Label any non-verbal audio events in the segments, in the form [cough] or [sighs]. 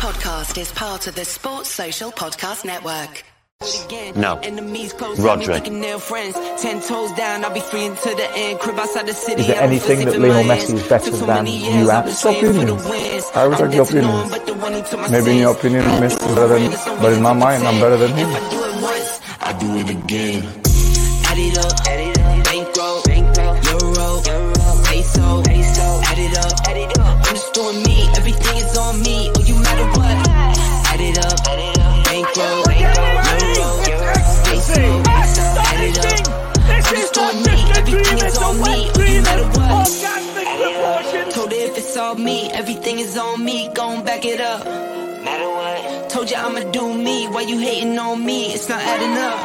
podcast is part of the Sports Social Podcast Network. No. Rhodri. Is there anything that Lionel Messi is better than you at? It's opinions. I respect your opinions. Maybe in your opinion, Messi is better than, but in my mind, I'm better than him. I do it again. Why you hating on me? It's not adding up.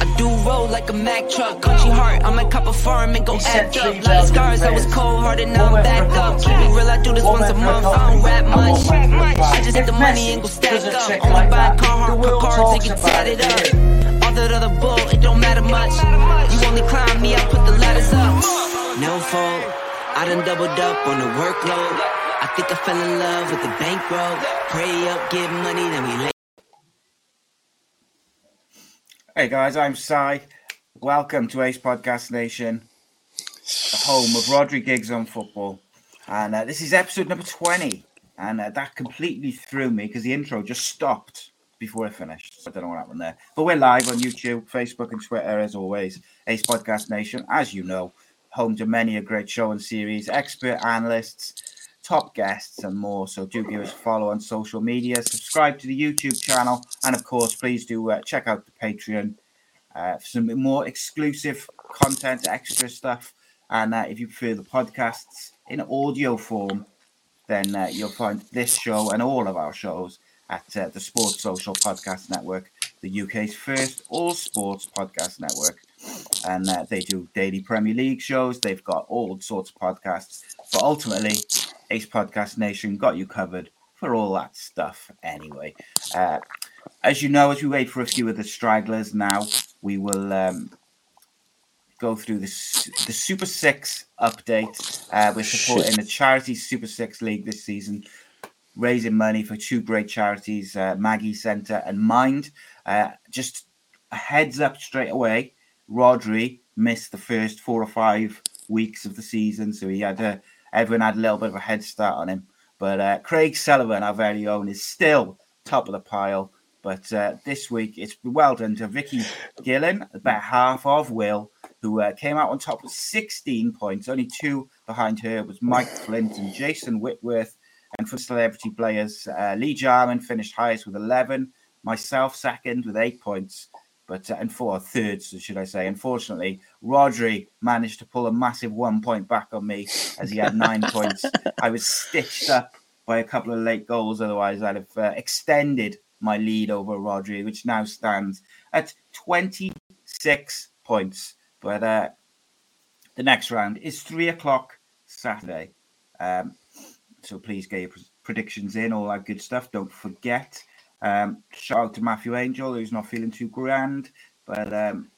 I do roll like a Mack truck. Country heart, I might cop a farm and go act up. Like scars, I was cold hearted, now I'm back up. Keep it real, I do this once a month. I don't rap much. I just hit the money and go stack up. Only buy Carhartt car cards and get tatted up. All that other bull, it don't matter much. You only climb me, I put the ladders up. No fault. I done doubled up on the workload. I think I fell in love with the bankroll. Pray up, get money, then we lay. Hey guys, I'm Si. Welcome to Ace Podcast Nation, the home of Rhodri Giggs on football. And uh, this is episode number 20. And uh, that completely threw me because the intro just stopped before I finished. So I don't know what happened there. But we're live on YouTube, Facebook, and Twitter as always. Ace Podcast Nation, as you know, home to many a great show and series, expert analysts, top guests, and more. So do give us a follow on social media, subscribe to the YouTube channel, and of course, please do uh, check out the Patreon uh, for some more exclusive content, extra stuff. And uh, if you prefer the podcasts in audio form, then uh, you'll find this show and all of our shows at uh, the Sports Social Podcast Network, the UK's first all sports podcast network. And uh, they do daily Premier League shows. They've got all sorts of podcasts. But ultimately, Ace Podcast Nation got you covered for all that stuff anyway. Uh, as you know, as we wait for a few of the stragglers now, we will um, go through the, the Super Six update. Uh, we're supporting the Charity Super Six League this season, raising money for two great charities, uh, Maggie Centre and Mind. Uh, just a heads up straight away, Rhodri missed the first four or five weeks of the season, so he had a, everyone had a little bit of a head start on him. But uh, Craig Sullivan, our very own, is still top of the pile. But uh, this week, it's well done to Vicky Gillen, about half of Will, who uh, came out on top with 16 points. Only two behind her was Mike Flint and Jason Whitworth. And for celebrity players, uh, Lee Jarman finished highest with 11, myself second with eight points. But uh, and for thirds, should I say? Unfortunately, Rhodri managed to pull a massive one point back on me as he had nine [laughs] points. I was stitched up by a couple of late goals. Otherwise, I'd have uh, extended my lead over Rhodri, which now stands at 26 points. But uh, the next round is three o'clock Saturday. Um, so please get your predictions in, all that good stuff. Don't forget. Um, shout out to Matthew Angel, who's not feeling too grand, but um,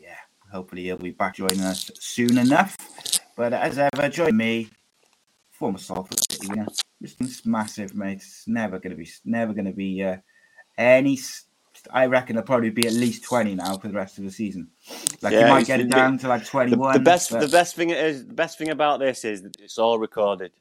yeah, hopefully he'll be back joining us soon enough. But as ever, join me, former Salford City winner. This is massive, mate. It's never going to be, never going to be uh, any. I reckon there'll probably be at least twenty now for the rest of the season. Like you might get it down to like The, twenty-one. the best, but- the best thing is the best thing about this is that it's all recorded.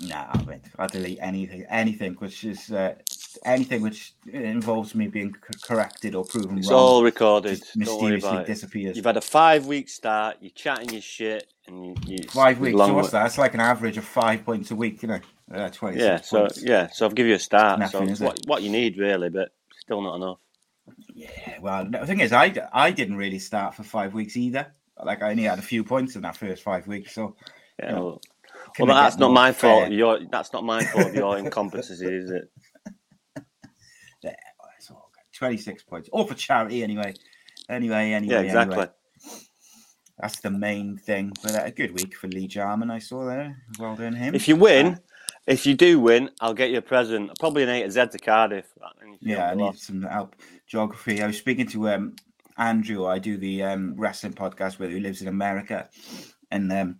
Nah, mate. I delete anything, anything which is uh, anything which involves me being corrected or proven It's wrong. It's all recorded. just Don't worry mysteriously disappears. You've had a five week start. You're chatting your shit, and you, you Five weeks. So what's that? It's like an average of five points a week, you know. Uh, Twenty. Yeah. So points. yeah. So I'll give you a start. Nothing, so what what you need really, but still not enough. Yeah. Well, the thing is, I I didn't really start for five weeks either. Like I only had a few points in that first five weeks, so Yeah. Yeah. Well, well, that's not my fault. fair? Your that's not my fault your incompetency, is it? [laughs] Yeah, well, it's all good. Twenty-six points, all for charity anyway. Anyway, anyway, Yeah. Exactly. Anyway. That's the main thing. But uh, a good week for Lee Jarman, I saw there. Well done, him. If you win, if you do win, I'll get you a present. Probably an A to Z to Cardiff. Yeah, I need lost. some help. Geography. I was speaking to um, Andrew. I do the um, wrestling podcast with, who lives in America, and um,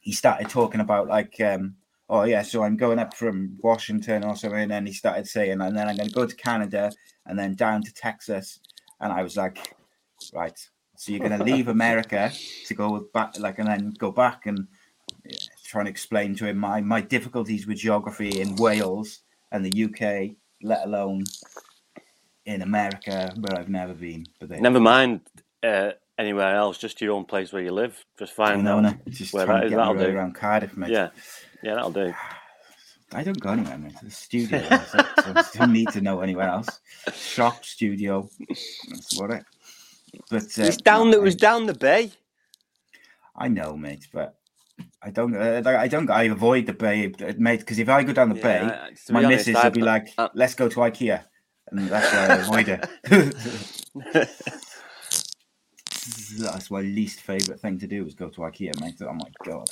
he started talking about like, um, oh yeah, so I'm going up from Washington or something. And he started saying, and then I'm going to go to Canada and then down to Texas. And I was like, right, so you're going to leave [laughs] America to go back, like, and then go back and trying to explain to him my my difficulties with geography in Wales and the UK, let alone in America where I've never been. But they, never mind uh, anywhere else, just your own place where you live. Just find know, out just where that is. That'll do. Around Cardiff, mate. Yeah, yeah, that'll do. [sighs] I don't go anywhere, mate. The studio. so I don't need to know anywhere else. Shop, studio. That's what it. But uh, it's down. That was down the bay. I know, mate, but I don't. Uh, I don't. I avoid the bay, mate, because if I go down the yeah, bay, my honest, missus will be like, uh, "Let's go to IKEA," and that's why I avoid it. [laughs] [laughs] that's my least favorite thing to do is go to IKEA, mate. Oh my god.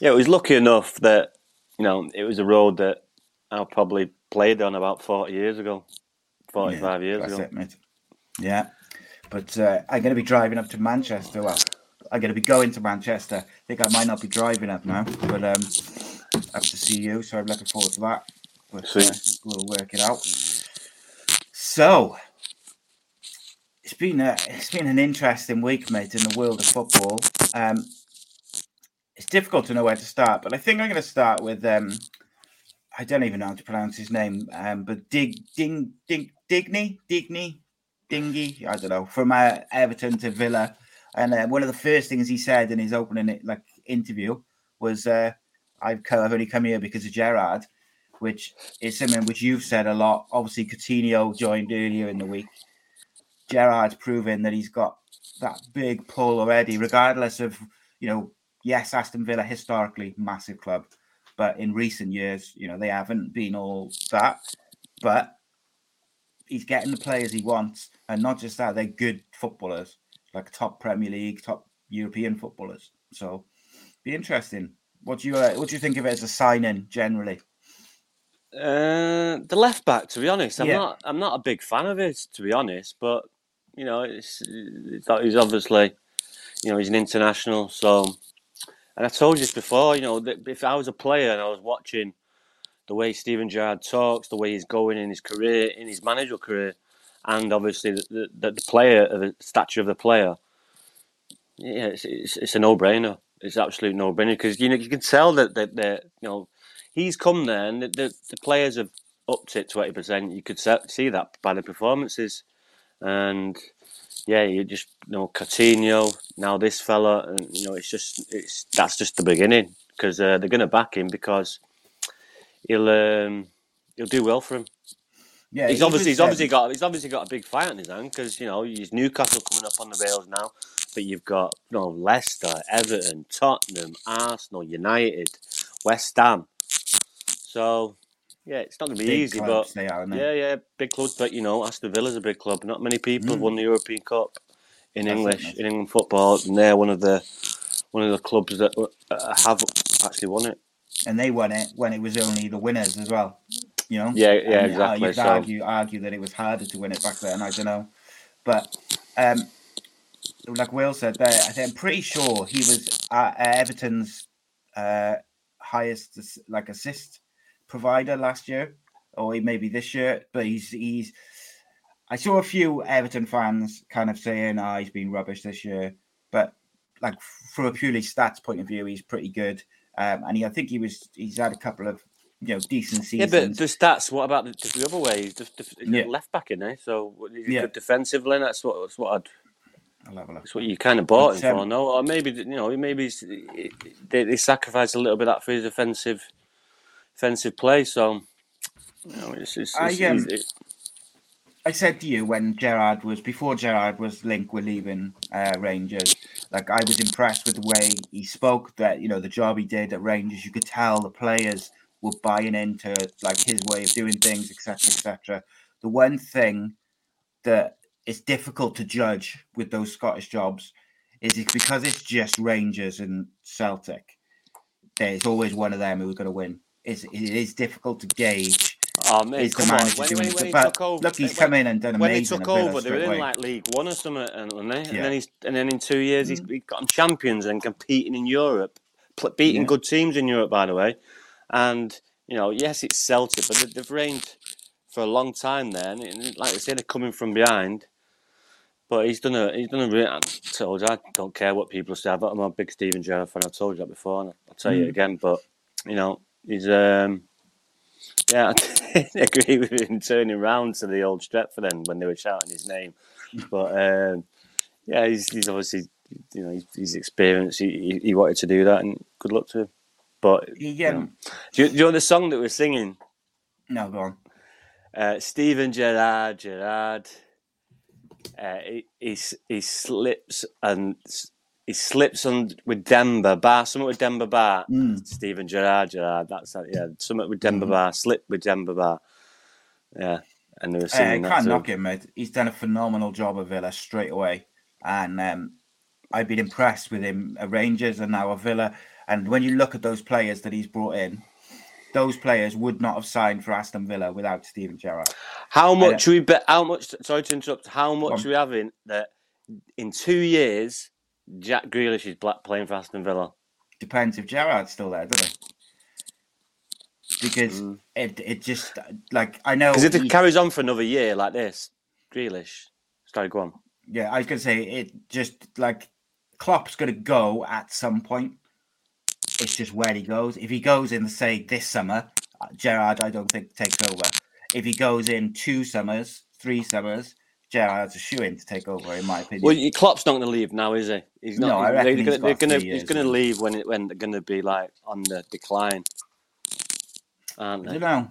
Yeah, it was lucky enough that you know it was a road that I probably played on about forty years ago, forty-five yeah, years ago. It, mate. Yeah, but uh, I'm going to be driving up to Manchester. Well, I'm going to be going to Manchester. I think I might not be driving up now, but um, up to see you. So I'm looking forward to that. But uh, we'll work it out. So it's been a, it's been an interesting week, mate, in the world of football. Um, it's difficult to know where to start, but I think I'm going to start with um, I don't even know how to pronounce his name, um, but Dig Ding Ding Digny Digny Dingy, I don't know, from uh, Everton to Villa, and uh, one of the first things he said in his opening like interview was, uh, "I've, I've only come here because of Gerrard." Which is something which you've said a lot. Obviously, Coutinho joined earlier in the week, Gerrard's proven that he's got that big pull already, regardless of, you know, yes, Aston Villa historically massive club, but in recent years, you know, they haven't been all that. But he's getting the players he wants, and not just that, they're good footballers, like top Premier League, top European footballers. So, be interesting. What do you uh, what do you think of it as a signing generally? Uh, the left back, to be honest, I'm yeah. not I'm not a big fan of it, to be honest. But you know, it's, it's he's obviously, you know, he's an international. So, and I told you this before, you know, that if I was a player and I was watching the way Steven Gerrard talks, the way he's going in his career, in his managerial career, and obviously the, the, the player, the stature of the player, yeah, it's, it's, it's a no-brainer. It's absolute no-brainer because you know you can tell that that they you know he's come there and the, the, the players have upped it twenty percent. You could see that by the performances and yeah, you just you know Coutinho now this fella, and you know it's just it's that's just the beginning because uh, they're going to back him because he'll um, he'll do well for him. Yeah, he's obviously he's obviously got he's obviously got a big fight on his hand because you know he's Newcastle coming up on the rails now, but you've got you know Leicester, Everton, Tottenham, Arsenal, United, West Ham. So yeah, it's not going to be easy, but are, yeah, yeah, big clubs. But you know, Aston Villa's a big club. Not many people mm. have won the European Cup in That's English in England football, and they're one of the one of the clubs that uh, have actually won it. And they won it when it was only the winners as well. You know. Yeah, yeah, and, exactly. Uh, you could so. argue argue that it was harder to win it back then. I don't know, but um, like Will said there, I'm pretty sure he was Everton's uh, highest like assist provider last year, or maybe this year. But he's he's. I saw a few Everton fans kind of saying, "Ah, oh, he's been rubbish this year," but like from a purely stats point of view, he's pretty good. Um, and he, I think he was he's had a couple of you know decent seasons. Yeah, but the stats. What about the, the other way? He's just, just yeah. left back in there, so yeah. good defensively. That's what that's what I'd. That's what you kind of bought but, him um, for, no? Or maybe you know, maybe they, they sacrificed a little bit of that for his offensive defensive play. So, you know, it's, it's, it's, I, um, I said to you when Gerrard was before Gerrard was linked with leaving uh, Rangers, like I was impressed with the way he spoke. That you know the job he did at Rangers, you could tell the players were buying into like his way of doing things, etc., etc. The one thing that is difficult to judge with those Scottish jobs is it because it's just Rangers and Celtic. There's always one of them who's going to win is it is difficult to gauge. Oh man, come on! When, when, when he took over, look, he's come in and done amazing. When he took over, they were in like League One or something, and, yeah. and then he's and then in two years mm. he's got them champions and competing in Europe, beating yeah. good teams in Europe, by the way. And you know, yes, it's Celtic, but they've reigned for a long time there. And like I say, they're coming from behind. But he's done a he's done a really. I told you, I don't care what people say. I'm a big Steven Gerrard fan. I've told you that before, and I'll tell mm. you again. But you know, he's um, yeah, [laughs] I agree with him turning round to the old Stretford then when they were shouting his name. But um, yeah, he's, he's obviously you know he's, he's experienced. He, he, wanted to do that, and good luck to him. But yeah, you know, do, you, do you know the song that we're singing? No, go on. Uh, Steven Gerrard, Gerrard. Uh, he, he he slips and he slips on with Demba Ba, something with Demba Ba. Mm. Steven Gerrard, Gerrard. That's that. Yeah, something with Demba mm. Ba. Slip with Demba Ba. Yeah, and they were singing uh, can't too. knock him, mate. He's done a phenomenal job of Villa straight away, and um, I've been impressed with him at Rangers and now at Villa. And when you look at those players that he's brought in, those players would not have signed for Aston Villa without Steven Gerrard. How much we bet? How much? Sorry to interrupt. How much um, are we having that in two years Jack Grealish is playing for Aston Villa? Depends if Gerrard's still there, doesn't it? Because mm. it it just like I know because if it carries on for another year like this, Grealish, sorry, go on. Yeah, I was gonna say it just like Klopp's gonna go at some point it's just where he goes. If he goes in, say, this summer, Gerrard, I don't think takes over. If he goes in two summers, three summers, Gerrard's a shoe in to take over, in my opinion. Well, Klopp's not going to leave now, is he? He's not. No, I reckon they're, going to he's going to leave when it when they're going to be like on the decline, aren't they? I don't know.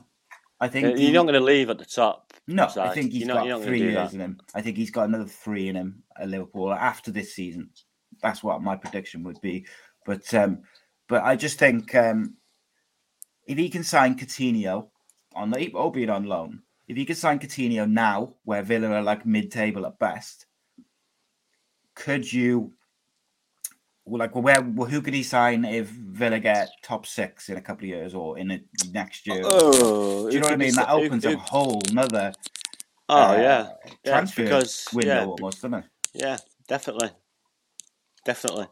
I think you're he, not going to leave at the top. No, I think he's got not, three years in him. I think he's got another three in him at Liverpool after this season. That's what my prediction would be. But um, but I just think um, if he can sign Coutinho on the, albeit on loan, if he can sign Coutinho now, where Villa are like mid-table at best, could you like where who could he sign if Villa get top six in a couple of years or in the next year? Oh, do you know what I mean? That opens a whole another. Oh uh, yeah, transfer yeah, because, window yeah, almost, doesn't it? Yeah, definitely, definitely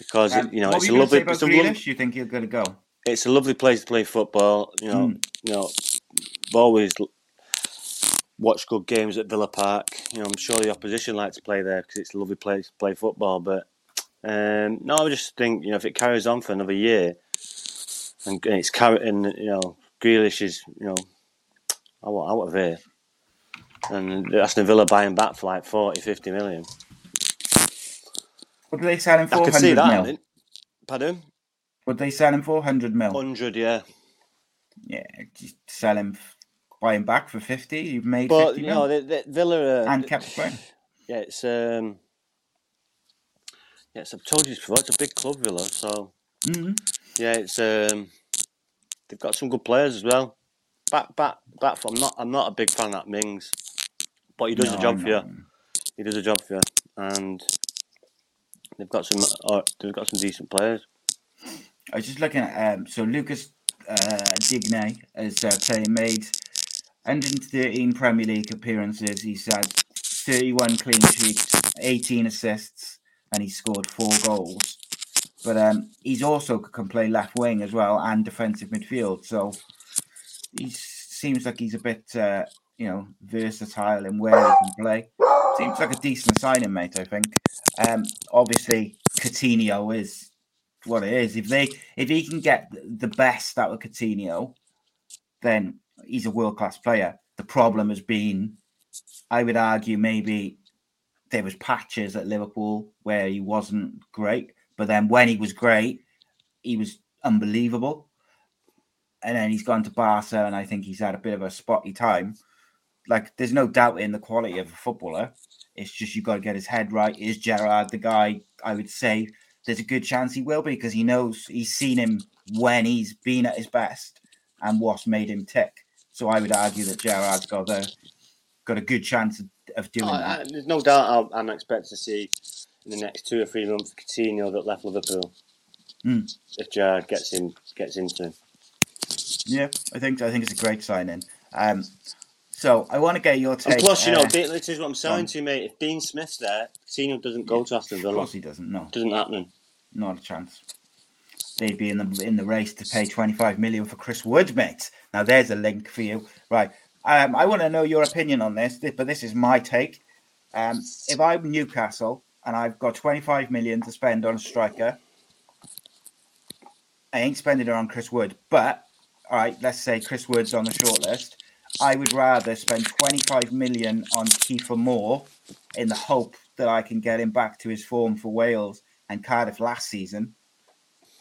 because um, you know it's a lovely. It's a lovely, you think you're going to go? It's a lovely place to play football. You know, mm. you know, I've always watched good games at Villa Park. You know, I'm sure the opposition like to play there because it's a lovely place to play football. But um, no, I just think you know if it carries on for another year, and, and it's carrying, you know, Grealish is you know out, out of here, and Aston Villa buying back for like 40, 50 million. What do they sell him for? I could see that. Mil? Pardon? Would they sell him for? Hundred mil. Hundred, yeah. Yeah, just sell him, buy him back for fifty. You've made. But 50 you know, the, the Villa uh, and kept playing. Yeah, it's um, yes, I've told you before. It's a big club, Villa. So mm-hmm. yeah, it's um, they've got some good players as well. Back, back, back. I'm not. I'm not a big fan of that Mings, but he does no, a job for you. He does a job for you, and They've got some. Uh, they've got some decent players. I was just looking at um, so Lucas uh, Digne has uh, playing made 113 Premier League appearances. He's had 31 clean sheets, 18 assists, and he scored four goals. But um, he's also can play left wing as well and defensive midfield. So he seems like he's a bit, uh, you know, versatile in where he can play. Seems like a decent signing, mate. I think. Um, obviously, Coutinho is what it is. If they if he can get the best out of Coutinho, then he's a world class player. The problem has been, I would argue, maybe there was patches at Liverpool where he wasn't great, but then when he was great, he was unbelievable. And then he's gone to Barca, and I think he's had a bit of a spotty time. Like, there's no doubt in the quality of a footballer. It's just you've got to get his head right. Is Gerrard the guy? I would say there's a good chance he will be because he knows he's seen him when he's been at his best and what's made him tick. So I would argue that Gerrard's got a got a good chance of, of doing oh, that. there's no doubt I'm, expecting to see in the next two or three months Coutinho that left Liverpool. Mm. If Gerard gets him gets into him. Yeah, I think I think it's a great signing. Um, so I want to get your take. And plus, you uh, know, this is what I'm saying to you, mate. If Dean Smith's there, Coutinho doesn't go yeah, to Aston Villa. Of course he doesn't. No, doesn't happen. Not a chance. They'd be in the in the race to pay 25 million for Chris Wood, mate. Now there's a link for you, right? Um, I want to know your opinion on this, but this is my take. Um, if I'm Newcastle and I've got 25 million to spend on a striker, I ain't spending it on Chris Wood. But all right, let's say Chris Wood's on the shortlist. I would rather spend 25 million on Kieffer Moore in the hope that I can get him back to his form for Wales and Cardiff last season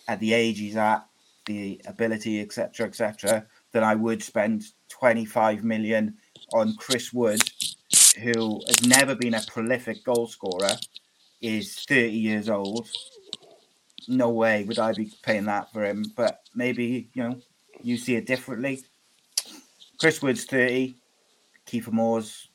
at the age he's at, the ability, etc., etc., that I would spend 25 million on Chris Wood, who has never been a prolific goal scorer, is 30 years old. No way would I be paying that for him, but maybe, you know, you see it differently. Chris Wood's 30, Kieffer Moore's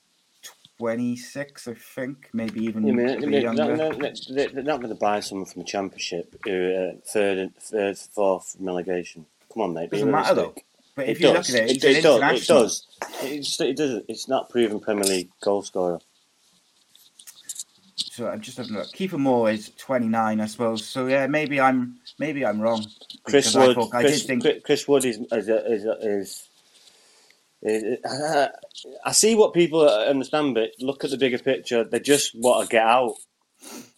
26, I think, maybe even Yeah, I mean, younger. not, they're, they're not going to buy someone from the Championship who uh, third, third, fourth relegation. Come on, mate. Doesn't matter though. But if It you does. look at it, it, an it does. It does. It's, it doesn't. It's not proven Premier League goal scorer. So I'm just having a look. Kieffer Moore is 29, I suppose. So yeah, maybe I'm maybe I'm wrong. Chris I Wood. I Chris, did think Chris, Wood is is is, is, Uh, uh, I see what people understand, but look at the bigger picture. They just want to get out.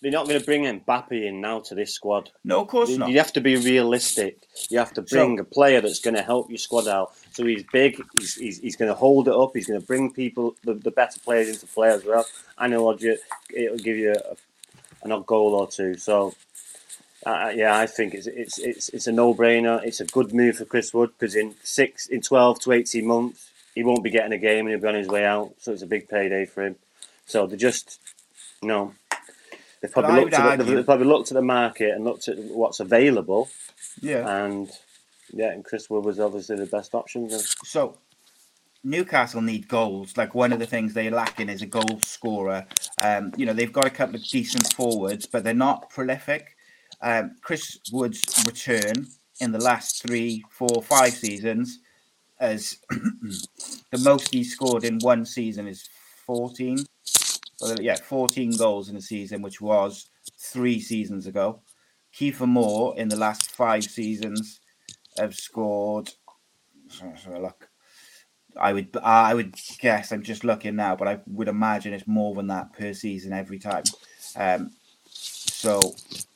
They're not going to bring Mbappe in now to this squad. no, of course You not. you have to be realistic. You have to bring So- a player that's going to help your squad out. So he's big. He's, he's, he's going to hold it up. He's going to bring people, the, the better players into play as well. And it'll, it'll give you a, an odd goal or two. So, uh, uh, yeah, I think it's, it's it's it's a no-brainer. It's a good move for Chris Wood because in six, in twelve to eighteen months, he won't be getting a game and he'll be on his way out. So it's a big payday for him. So they just no. They've I probably looked at the, they've probably looked at the market and looked at what's available, yeah. and yeah, and Chris Wood was obviously the best option. then. So Newcastle need goals. Like one of the things they're lacking is a goal scorer. Um, you know, they've got a couple of decent forwards, but they're not prolific. Um, Chris Wood's return in the last three, four, five seasons as [clears throat] the most he scored in one season is 14. Well, yeah, 14 goals in a season, which was three seasons ago. Kieffer Moore in the last five seasons have scored. Let's [sighs] look. I would I would guess I'm just looking now, but I would imagine it's more than that per season every time. Um, so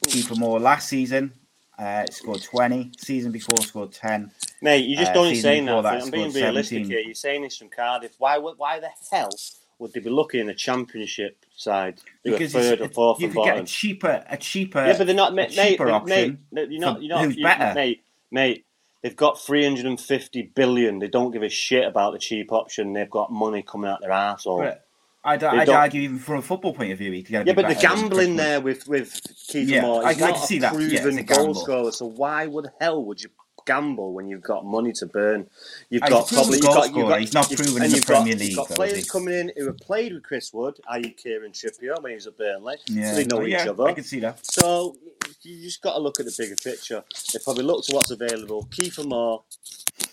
Kieffer Moore last season uh, scored 20. Season before scored 10. Mate, you're just Uh, saying that. that I'm being realistic 17. here. You're saying this from Cardiff. Why? Why the hell would they be looking in a Championship side Because third or fourth you could get bottom? a cheaper a cheaper yeah, but they're not, mate. Mate, cheaper mate, option. mate, you're not. You're not. who's you, better. Mate, mate. They've got 350 billion. They don't give a shit about the cheap option. They've got money coming out their arsehole. But I'd, I'd argue even from a football point of view, he could Yeah, but the gambling there with with Keith Yeah, Moore, he's I not see a that. Yeah, proven goal scorer. So why would hell would you gamble when you've got money to burn? You've got probably you've got, you've got He's not proven in the you've got- Premier You've got though, players coming in who have played with Chris Wood, i.e. Kieran Trippier when he was at Burnley. Yeah, so they know Oh, each yeah, other. I can see that. So you just got to look at the bigger picture. They probably look to what's available. Kieffer Moore,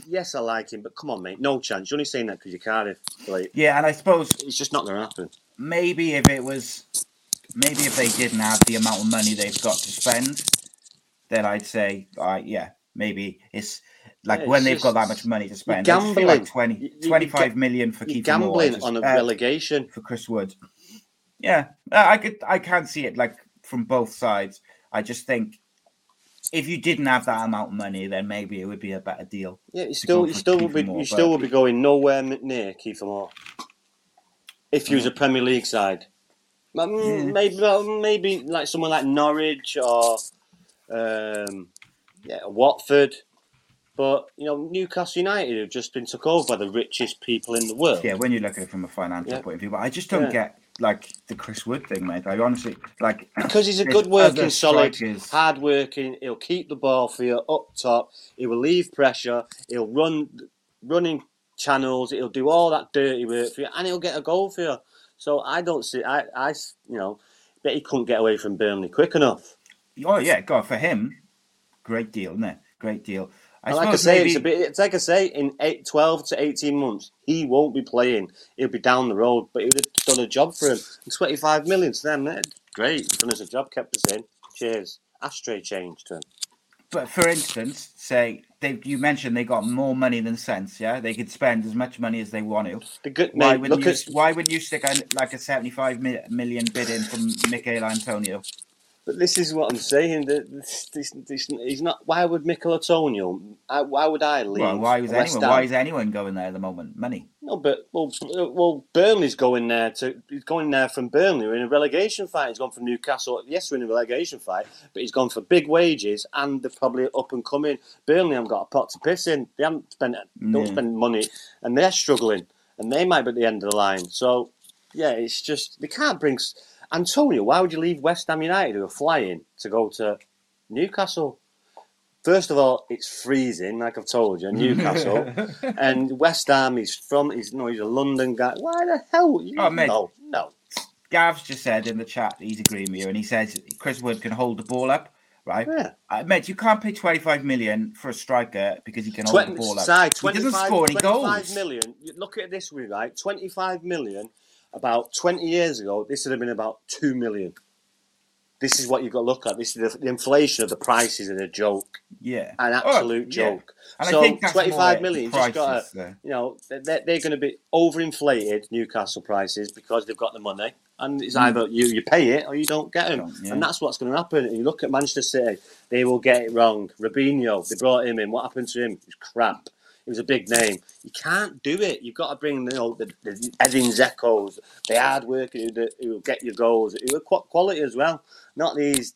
yes, I like him, but come on, mate, no chance. You're only saying that because you're Cardiff. Like, Yeah, and I suppose it's just not going to happen. maybe if it was, maybe if they didn't have the amount of money they've got to spend, then I'd say, all right, yeah, maybe it's like Yeah, when it's they've got that much money to spend. you're I just feel like gambling. 20, You- you- 25 you're million for Moore. gambling on a uh, relegation. for Chris Wood. Yeah, uh, I could, I can see it like from both sides. I just think if you didn't have that amount of money, then maybe it would be a better deal. Yeah, you still, you still Kieffer be, Moore, you still will be going nowhere near Kieffer Moore. If you was a Premier League side, Um, maybe, maybe like someone like Norwich or um, yeah, Watford. But you know, Newcastle United have just been took over by the richest people in the world. Yeah, when you look at it from a financial Yeah. point of view, but I just don't Yeah. get like the Chris Wood thing, mate. I honestly like [clears throat] Because he's a good working, solid, strikers- hard working. He'll keep the ball for you up top. He will leave pressure. He'll run running channels. He'll do all that dirty work for you, and he'll get a goal for you. So I don't see. I, I you know, bet he couldn't get away from Burnley quick enough. Oh yeah, God for him, great deal, isn't it? Great deal. I like I say, maybe, it's a bit. It's like I say, in eight, 12 to eighteen months, he won't be playing. He'll be down the road, but he would have done a job for him. And Twenty-five million to them, eh? great. He's done us a job, kept us in. Cheers. Ashtray change to him. but for instance, say they you mentioned they got more money than sense. Yeah, they could spend as much money as they want to. The good, Why mate, wouldn't look you? at Why would you stick a, like a 75 million bid in from Michail Antonio? But this is what I'm saying. That this, this, this, he's not. Why would Michail Antonio? I, why would I leave? Well, why was West anyone? Why is anyone going there at the moment? Money. No, but well, well, Burnley's going there to. He's going there from Burnley. We're in a relegation fight. He's gone from Newcastle. Yes, we're in a relegation fight, but he's gone for big wages and they're probably up and coming. Burnley haven't got a pot to piss in. They haven't spent. Don't Yeah. spend money, and they're struggling, and they might be at the end of the line. So, yeah, it's just they can't bring Antonio. Why would you leave West Ham United who are flying to go to Newcastle? First of all, it's freezing, like I've told you, Newcastle, [laughs] and West Ham. He's from. He's no. He's a London guy. Why the hell? You, Oh, mate. No, no. Gav's just said in the chat he's agreeing with you, and he says Chris Wood can hold the ball up, right? Yeah. Uh, mate, you can't pay twenty-five million for a striker because he can hold the ball up. side, he doesn't score any 25 goals. million. Look at it this way, right? 25 million about 20 years ago, this would have been about 2 million. This is what you've got to look at. This is the, the inflation of the prices is a joke, Yeah, an Oh, absolute yeah. joke. And I so think that's more 25 it, million, just got to, you know, they're, they're going to be overinflated Newcastle prices because they've got the money. And it's hmm. either you, you pay it or you don't get them. Yeah. And that's what's going to happen. And you look at Manchester City, they will get it wrong. Robinho, they brought him in. What happened to him? It crap. He was a big name. You can't do it. You've got to bring you know, the, the Edin Dzekos, the hard worker who, who will get your goals, who are quality as well. Not these,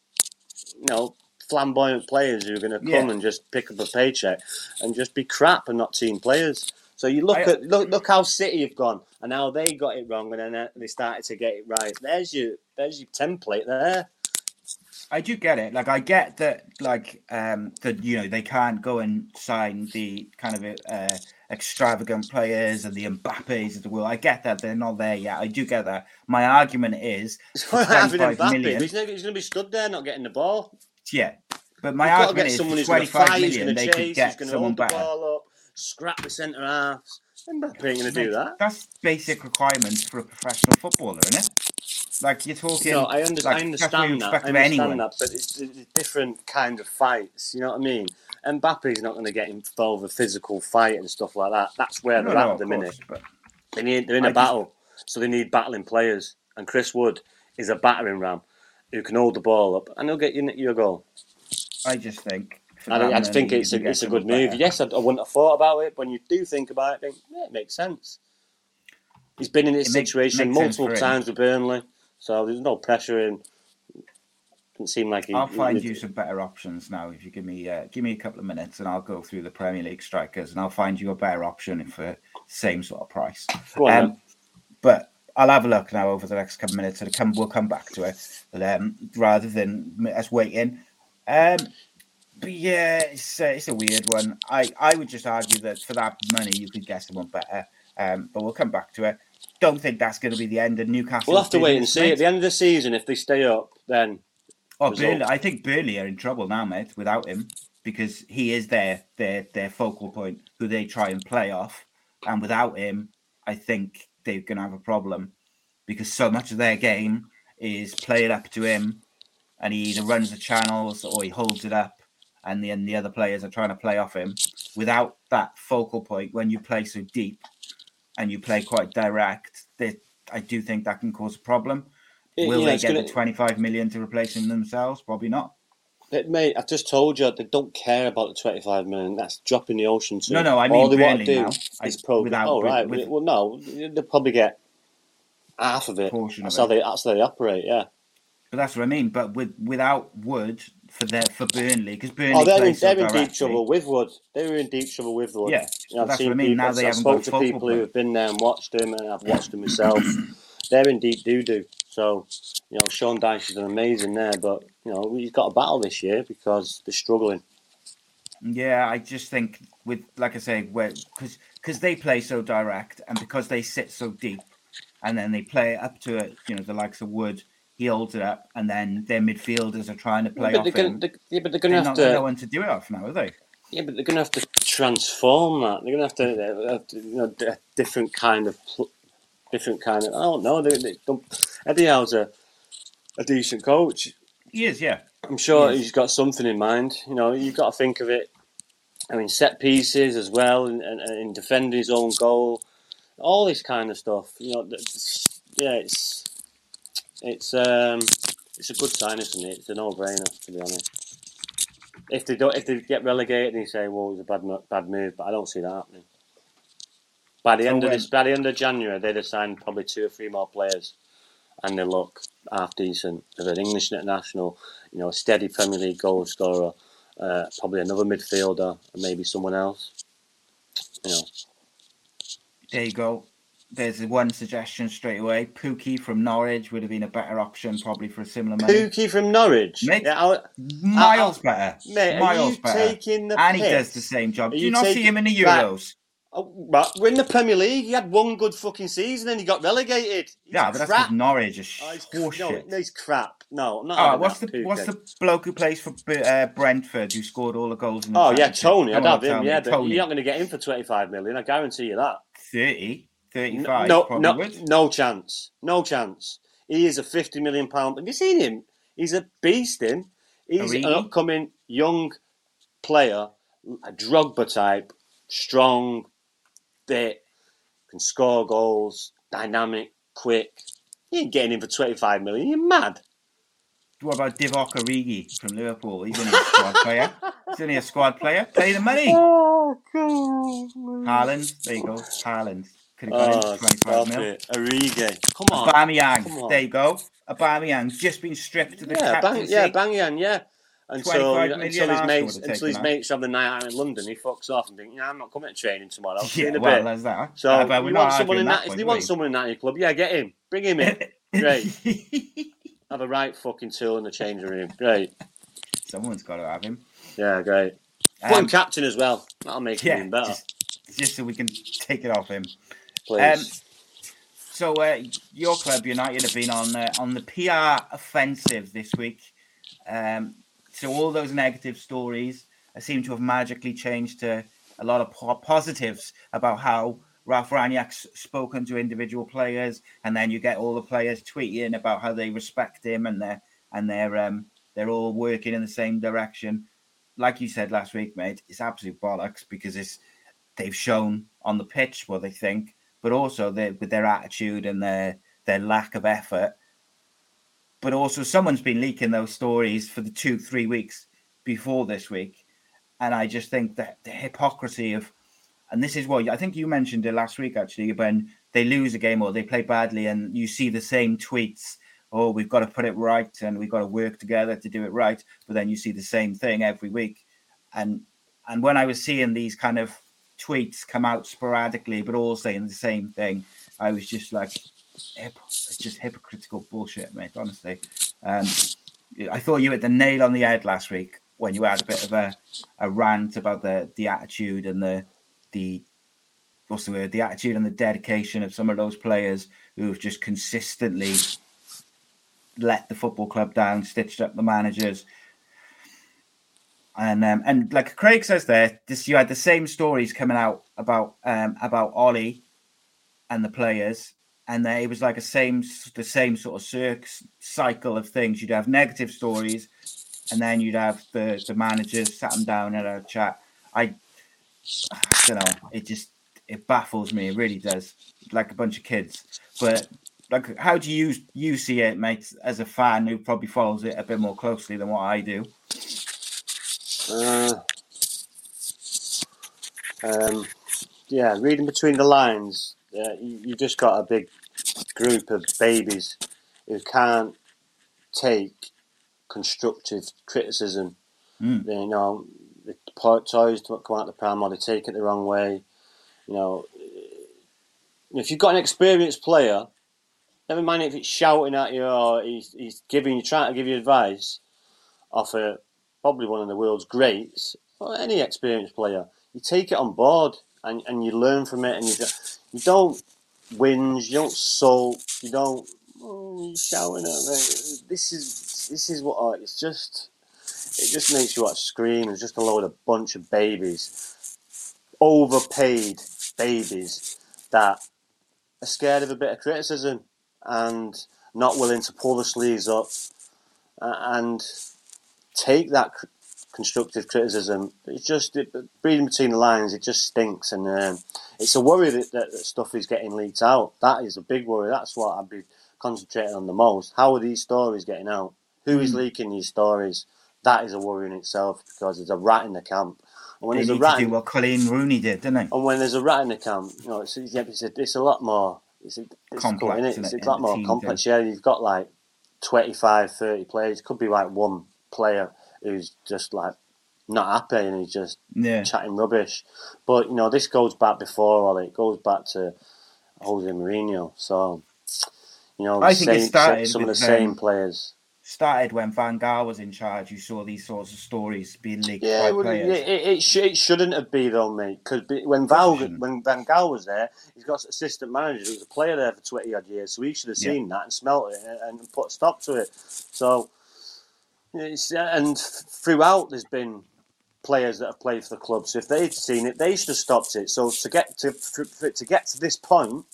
you know, flamboyant players who are going to come Yeah. and just pick up a paycheck and just be crap and not team players. So you look I- at look look how City have gone and how they got it wrong and then uh, they started to get it right. There's your there's your template there. I do get it. Like I get that, like um, that you know they can't go and sign the kind of uh, extravagant players and the Mbappes of the world. I get that they're not there yet. I do get that. My argument is, [laughs] It's for having Mbappe. million- He's, he's going to be stood there not getting the ball. yeah. But my You've argument is, someone for who's going to 25 fight, million, they chase, could get someone better. ball up, scrap the centre halves. Mbappe ain't going to do that. That's basic requirements for a professional footballer, isn't it? Like you're talking. No, I, under, like, I that's what you understand that. I understand anyone. that, but it's, it's different kind of fights. You know what I mean? Mbappe's not going to get involved with physical fight and stuff like that. That's where No, they're no, at at the minute. but They need they're in I a just- battle, so they need battling players. And Chris Wood is a battering ram who can hold the ball up, and he'll get you your goal. I just think. I, just think it's a it's a good move. better. Yes, I, I wouldn't have thought about it. But when you do think about it, I think yeah, it makes sense. He's been in this It situation makes multiple times with Burnley, so there's no pressure in. Doesn't seem like he. I'll find he- you some better options now. If you give me uh, give me a couple of minutes, and I'll go through the Premier League strikers, and I'll find you a better option for the same sort of price. On, Um, but I'll have a look now over the next couple of minutes, and come we'll come back to it. But, um, rather than us waiting. Um, but yeah, it's, uh, it's a weird one. I, I would just argue that for that money you could get someone better. Um, but we'll come back to it. Don't think that's going to be the end of Newcastle. We'll have to wait and see. At the end of the season, if they stay up, then Oh. Burnley, I think Burnley are in trouble now, mate, without him because he is their their their focal point who they try and play off, and without him, I think they're gonna have a problem because so much of their game is played up to him, and he either runs the channels or he holds it up, and then the other players are trying to play off him. Without that focal point, when you play so deep and you play quite direct, that I do think that can cause a problem. It- Will yeah, they get gonna- the 25 million to replace him themselves? Probably not. It, mate, I've just told you they don't care about the 25 million. That's dropping the ocean to No, no, I mean All they want to do now. Is program. without- Oh, right. with- well, no, they'll probably get half of it. Portion of how it. they. That's how they operate. Yeah. But that's what I mean. But with without Wood for their for Burnley, because Burnley Oh, they're in, they're in deep trouble with Wood. They were in deep trouble with Wood. Yeah, I've that's seen what I mean. People, Now they got spoke to people who have been there and watched him, and I've watched them myself. [coughs] they're in deep doo doo. So, you know, Sean Dyche has done amazing there, but you know, he's got a battle this year because they're struggling. Yeah, I just think with like I say, where because because they play so direct and because they sit so deep, and then they play up to it, you know, the likes of Wood, he holds it up, and then their midfielders are trying to play but off they're gonna, him. they yeah, but they're They're going to have to. know when to do it off now, are they? Yeah, but they're going to have to transform that. They're going to have to, have to you know, a different kind of, pl- different kind of. I don't know. They, they don't, Eddie Howe's a, a decent coach. He is, yeah. I'm sure he he's got something in mind. You know, you've got to think of it. I mean, set pieces as well, and, and, and in defending his own goal, all this kind of stuff. You know, yeah, it's it's um it's a good sign, isn't it? It's a no-brainer, to be honest. If they don't, if they get relegated, and you say, "Well, it was a bad bad move," but I don't see that happening. By the So end of this, by the end of January, they'd have signed probably two or three more players, and they look half decent. They've an English international, you know, a steady Premier League goal scorer, uh, probably another midfielder, and maybe someone else. You know, There you go. There's one suggestion straight away. Pukki from Norwich would have been a better option, probably for a similar money. Pukki from Norwich. Mate, Yeah, I- Miles Uh, better. mate, are Miles you better. taking the and he does the same job. Are Do you, you not see him in the. Euros? Oh, but we're in the Premier League. He had one good fucking season, and he got relegated. He's Yeah, but that's crap. because Norwich is Oh, he's, no, he's crap. No, not. Oh, what's the that what's the bloke who plays for uh, Brentford who scored all the goals in the Oh yeah. Toney. I'd have him. Yeah, but Toney. you're not going to get him for 25 million. I guarantee you that. 30, No, 35, no, no, would. no chance. No chance. He is a 50 million pound. Have you seen him? He's a beast. Him. He's an upcoming young player, a Drogba type, strong, fit, can score goals, dynamic, quick. You ain't getting him for 25 million. You're mad. What about Divock Origi from Liverpool? He's only a squad player. He's only a squad player. Pay the money. [laughs] Oh, God. Haaland. There you go. Haaland. Could Oh, him for 25 mil. it. Origi. Come on. Aubameyang. Come on. There you go. Aubameyang just been stripped of the Yeah, bang, yeah, Banyan, yeah. Until, until his Arsenal mates, have until his mates have the night out in London, he fucks off and thinks, "Yeah, I'm not coming to training tomorrow." See Yeah, in a well, bit. there's that. So Uh, you want someone in that that? point, if you want someone in that in your club, yeah, get him, bring him in. Great. [laughs] Have a right fucking tool in the changing room. Great. Someone's got to have him. Yeah, great. Put him Um, captain as well. That'll make yeah, him even better. just, just so we can take it off him. Please. So uh, your club, United, have been on uh, on the PR offensive this week. Um, so all those negative stories uh, seem to have magically changed to a lot of po- positives about how Ralf Rangnick's spoken to individual players, and then you get all the players tweeting about how they respect him and they're and they're um, they're all working in the same direction. Like you said last week, mate, it's absolute bollocks because it's they've shown on the pitch what they think, but also with their attitude and their their lack of effort. But also, someone's been leaking those stories for the two three weeks before this week, and I just think that the hypocrisy of, and this is what I think you mentioned it last week actually when they lose a game or they play badly, and you see the same tweets. Oh, we've got to put it right, and we've got to work together to do it right. But then you see the same thing every week, and and when I was seeing these kind of tweets come out sporadically, but all saying the same thing, I was just like, it's just hypocritical bullshit, mate. Honestly, um, I thought you hit the nail on the head last week when you had a bit of a, a rant about the the attitude and the the what's the word, the attitude and the dedication of some of those players who have just consistently let the football club down, stitched up the managers, and um, and like Craig says there, this you had the same stories coming out about um, about Ollie and the players, and they, it was like a same the same sort of cycle of things. You'd have negative stories, and then you'd have the the managers sat them down and a chat. I, I don't know. It just it baffles me. It really does. Like a bunch of kids. But like, how do you you see it, mate? As a fan who probably follows it a bit more closely than what I do. Uh, um, yeah, reading between the lines, uh, you, you've just got a big group of babies who can't take constructive criticism. Mm. They, you know, the toys to come out the pram or they take it the wrong way. You know, if you've got an experienced player, never mind if it's shouting at you or he's, he's giving you, trying to give you advice off a probably one of the world's greats, or any experienced player, you take it on board and, and you learn from it, and you don't, you don't whinge, you don't sulk, you don't oh, shouting at me. This is this is what I, it's just. It just makes you want to scream. It's just a load of bunch of babies, overpaid babies that are scared of a bit of criticism and not willing to pull the sleeves up and take that constructive criticism. It's just it, reading between the lines. It just stinks, and um, it's a worry that, that, that, stuff is getting leaked out. That is a big worry. That's what I'd be concentrating on the most. How are these stories getting out? Who is mm. leaking these stories? That is a worry in itself because there's a rat in the camp. And when they there's a rat, to do what Coleen Rooney did, didn't they? And when there's a rat in the camp, you know, it's it's, it's, a, it's a lot more. It's, a, it's complex, cool, it? It's, it's a lot more complex. Thing. Yeah, you've got like 25, 30 players. It could be like one player who's just like not happy and he's just yeah. chatting rubbish. But you know, this goes back before all it goes back to Jose Mourinho. So you know, I think same, it started some of the same players. Started when Van Gaal was in charge. You saw these sorts of stories being leaked yeah, by players. It, it, it, sh- it shouldn't have been though, mate. Because when Val, when Van Gaal was there, he's got assistant manager. He was a player there for twenty odd years, so he should have seen yeah. that and smelt it and, and put a stop to it. So, it's, uh, and throughout, there's been players that have played for the club. So if they'd seen it, they should have stopped it. So to get to to get to this point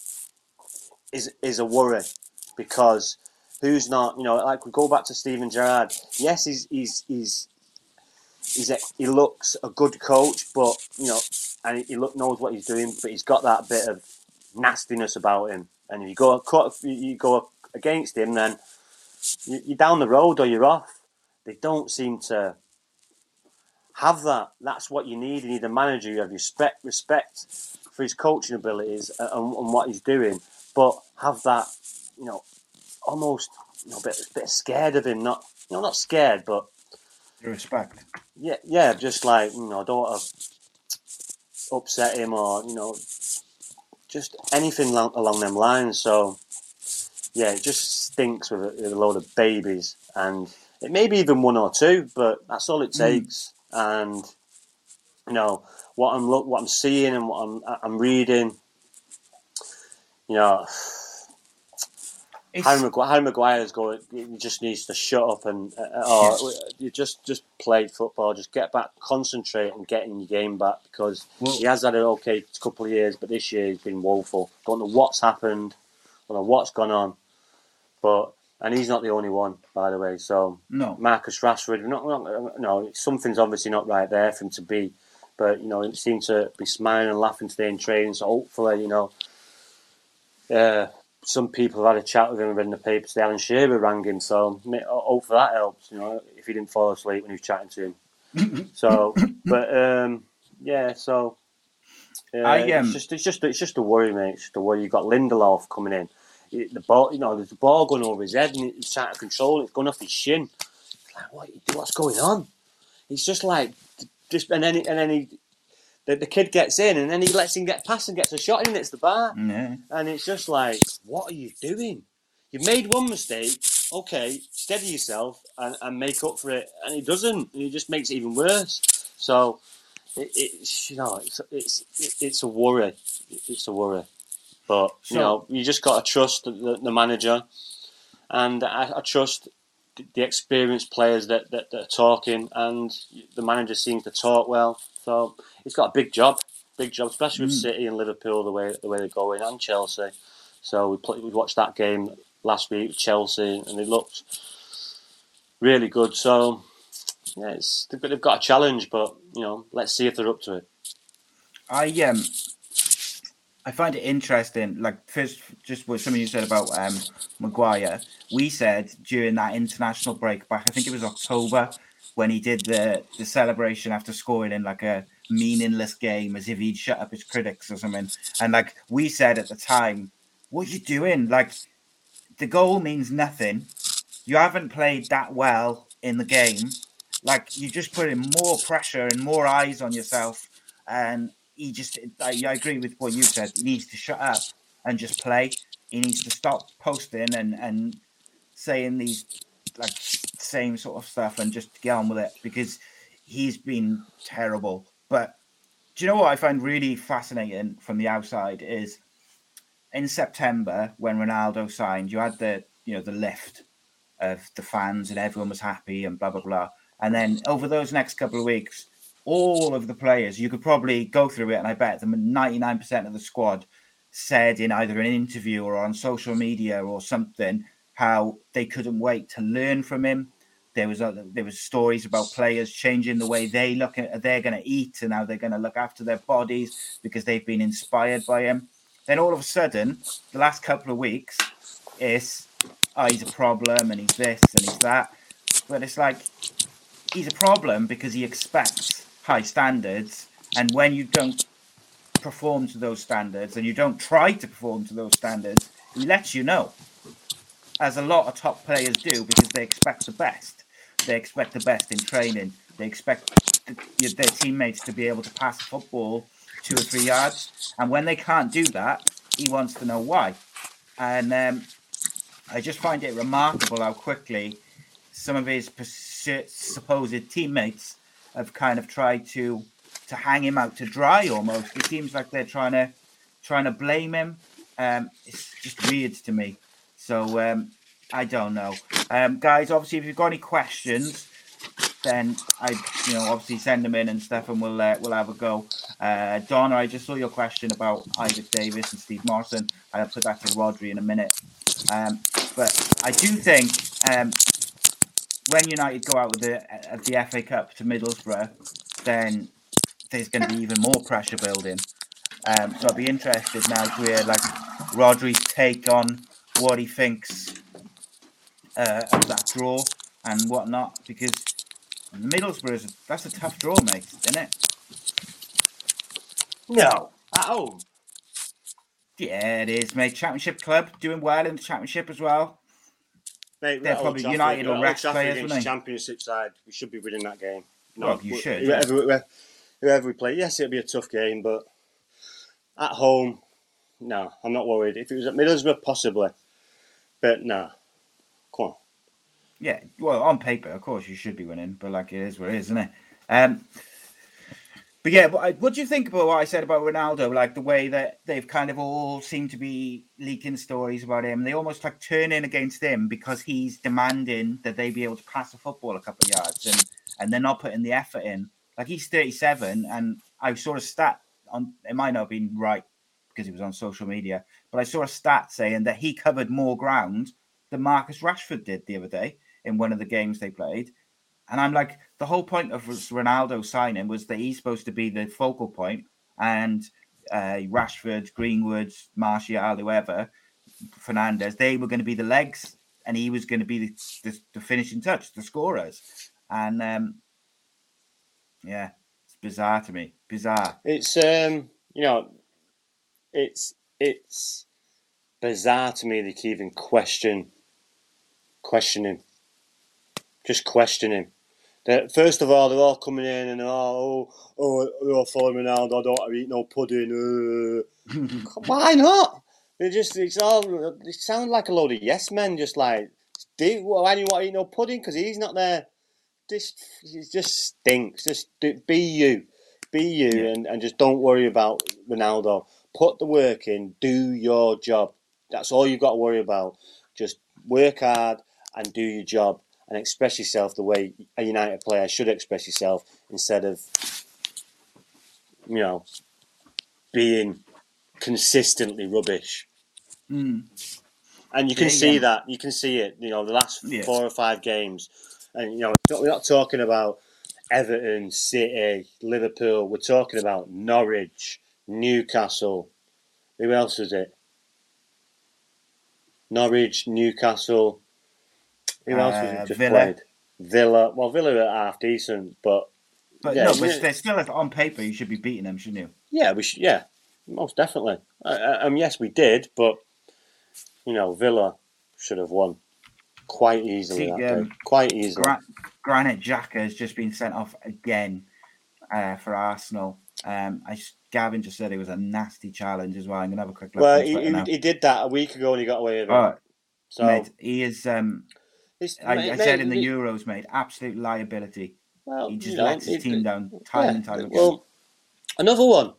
is is a worry because who's not you know like we go back to Steven Gerrard. Yes, he's he's he's. He's he looks a good coach, but you know, and he look knows what he's doing, but he's got that bit of nastiness about him. And if you go you go against him, then you're down the road or you're off. They don't seem to have that. That's what you need. You need a manager. You have respect, respect for his coaching abilities and, and what he's doing, but have that, you know, almost you know, a bit, a bit scared of him. Not, you know, not scared, but respect. Yeah, yeah. Just like you know, don't want to upset him or you know, just anything along, along them lines. So yeah, it just stinks with a, with a load of babies and. It may be even one or two, but that's all it hmm. takes and you know what I'm look what I'm seeing and what I'm I'm reading. You know, Harry, Maguire, Harry Maguire's going. He just needs to shut up and uh, or you just just play football. Just get back, concentrate, and get in your game back because well, he has had an okay couple of years, but this year he's been woeful. Don't know what's happened. Don't know what's gone on, but and he's not the only one, by the way. So no, Marcus Rashford, not, not, no, something's obviously not right there for him to be. But you know, he seemed to be smiling and laughing today in training. So hopefully, you know, uh, some people have had a chat with him and read in the papers. The Alan Shearer rang him, so hopefully that helps. You know, if he didn't fall asleep when he was chatting to him. [laughs] so, but um, yeah, so. Uh, I, um, it's just, it's just, it's just a worry, mate. It's just a worry. You've got Lindelof coming in the ball, you know, there's the ball going over his head and he's trying to control it. It's going off his shin. like, what, what's going on? He's just like, just and then and then he, the, the kid gets in and then he lets him get past and gets a shot and it's the bar. Yeah. And it's just like, what are you doing? You've made one mistake. Okay, steady yourself and, and make up for it. And he doesn't. And he just makes it even worse. So it, it's you know it's it's it's a worry. It's a worry. But so, you know, you just got to trust the, the manager, and I, I, trust the experienced players that, that, that are talking, and the manager seems to talk well. So he's got a big job, big job, especially with mm. City and Liverpool the way the way they're going, and Chelsea. So we play, we watched that game last week with Chelsea, and it looked really good. So yeah, it's they've got a challenge, but you know, let's see if they're up to it. I um I find it interesting. Like first, just what some of you said about um, Maguire. We said during that international break back, I think it was October, when he did the the celebration after scoring in like a meaningless game, as if he'd shut up his critics or something. And like we said at the time, what are you doing? Like the goal means nothing. You haven't played that well in the game. Like you just put in more pressure and more eyes on yourself. And he just, I, I agree with what you said. He needs to shut up and just play. He needs to stop posting and, and saying these like same sort of stuff and just get on with it because he's been terrible. But do you know what I find really fascinating from the outside is in September when Ronaldo signed, you had the you know the lift of the fans and everyone was happy and blah blah blah. And then over those next couple of weeks, all of the players, you could probably go through it, and I bet the 99% of the squad said in either an interview or on social media or something how they couldn't wait to learn from him, there was other, there was stories about players changing the way they look at they're going to eat and how they're going to look after their bodies because they've been inspired by him. Then all of a sudden, the last couple of weeks, is oh he's a problem and he's this and he's that, but it's like he's a problem because he expects high standards, and when you don't perform to those standards and you don't try to perform to those standards, he lets you know. As a lot of top players do because they expect the best. They expect the best in training. They expect their teammates to be able to pass the football two or three yards. And when they can't do that, he wants to know why. And um, I just find it remarkable how quickly some of his supposed teammates have kind of tried to to hang him out to dry almost. It seems like they're trying to trying to blame him. Um, it's just weird to me. So um, I don't know, um, guys. Obviously, if you've got any questions, then I, you know, obviously send them in and stuff, and we'll uh, we'll have a go. Uh, Donna, I just saw your question about Isaac Davis and Steve Morison. I'll put that to Rhodri in a minute. Um, but I do think um, when United go out with the uh, the FA Cup to Middlesbrough, then there's going to be even more pressure building. Um, so I'd be interested now to hear like Rhodri's take on what he thinks uh, of that draw and whatnot, because Middlesbrough is that's a tough draw, mate, isn't it? No, at home. Yeah, it is, mate. Championship club doing well in the championship as well. Mate, They're probably Trafford, United or rest players, against? Championship side, we should be winning that game. No, Well, you should, Whoever, whoever, whoever we play, yes, it'll be a tough game, but at home, no, I'm not worried. If it was at Middlesbrough, possibly, but no. Come on. Yeah, well, on paper, of course, you should be winning, but like it is what it is, isn't it? Um, but yeah, but what do you think about what I said about Ronaldo? Like the way that they've kind of all seem to be leaking stories about him. They almost like turn in against him because he's demanding that they be able to pass the football a couple of yards, and and they're not putting the effort in. Like he's 37, and I saw a stat on. It might not have been right because it was on social media, but I saw a stat saying that he covered more ground than Marcus Rashford did the other day in one of the games they played. And I'm like, the whole point of Ronaldo signing was that he's supposed to be the focal point, and uh, Rashford, Greenwood, Martial, whoever, Fernandes, they were going to be the legs, and he was going to be the, the, the finishing touch, the scorers. And um, yeah, it's bizarre to me. Bizarre. It's um, you know, it's it's bizarre to me that can even question question him. Just question him. They're- First of all, they're all coming in and they're all, oh, oh, you're all following Ronaldo, I don't want eat no pudding. [laughs] Uh. Why not? They just, it's all, they sound like a load of yes men, just like, do, why do you want to eat no pudding? Because he's not there. Just, it just stinks. Just do, be you. Be you Yeah. and, and just don't worry about Ronaldo. Put the work in, do your job. That's all you've got to worry about. Just work hard and do your job and express yourself the way a United player should express yourself instead of, you know, being consistently rubbish. Mm. And you can Yeah, see yeah. that. You can see it. You know, the last four or five games, and you know, we're not talking about Everton, City, Liverpool. We're talking about Norwich, Newcastle. Who else is it? Norwich, Newcastle. Who else was Uh, just Villa. played? Villa. Well, Villa are half decent, but But Yeah, no, but they're still on paper. You should be beating them, shouldn't you? yeah, we should. Yeah, most definitely. Uh, uh, um, yes, we did, but you know, Villa should have won quite easily. See, that um. Quite easily. Gra- Granit Xhaka has just been sent off again uh, for Arsenal. Um, I Gavin just said it was a nasty challenge as well. I'm gonna have a quick look. well, he, he, he did that a week ago and he got away with it. Oh, so mate, he is. Um, it's- I, mate, I said in the Euros, mate, absolute liability. well, He you just know, lets his it- team down time yeah, and time again. Well, another one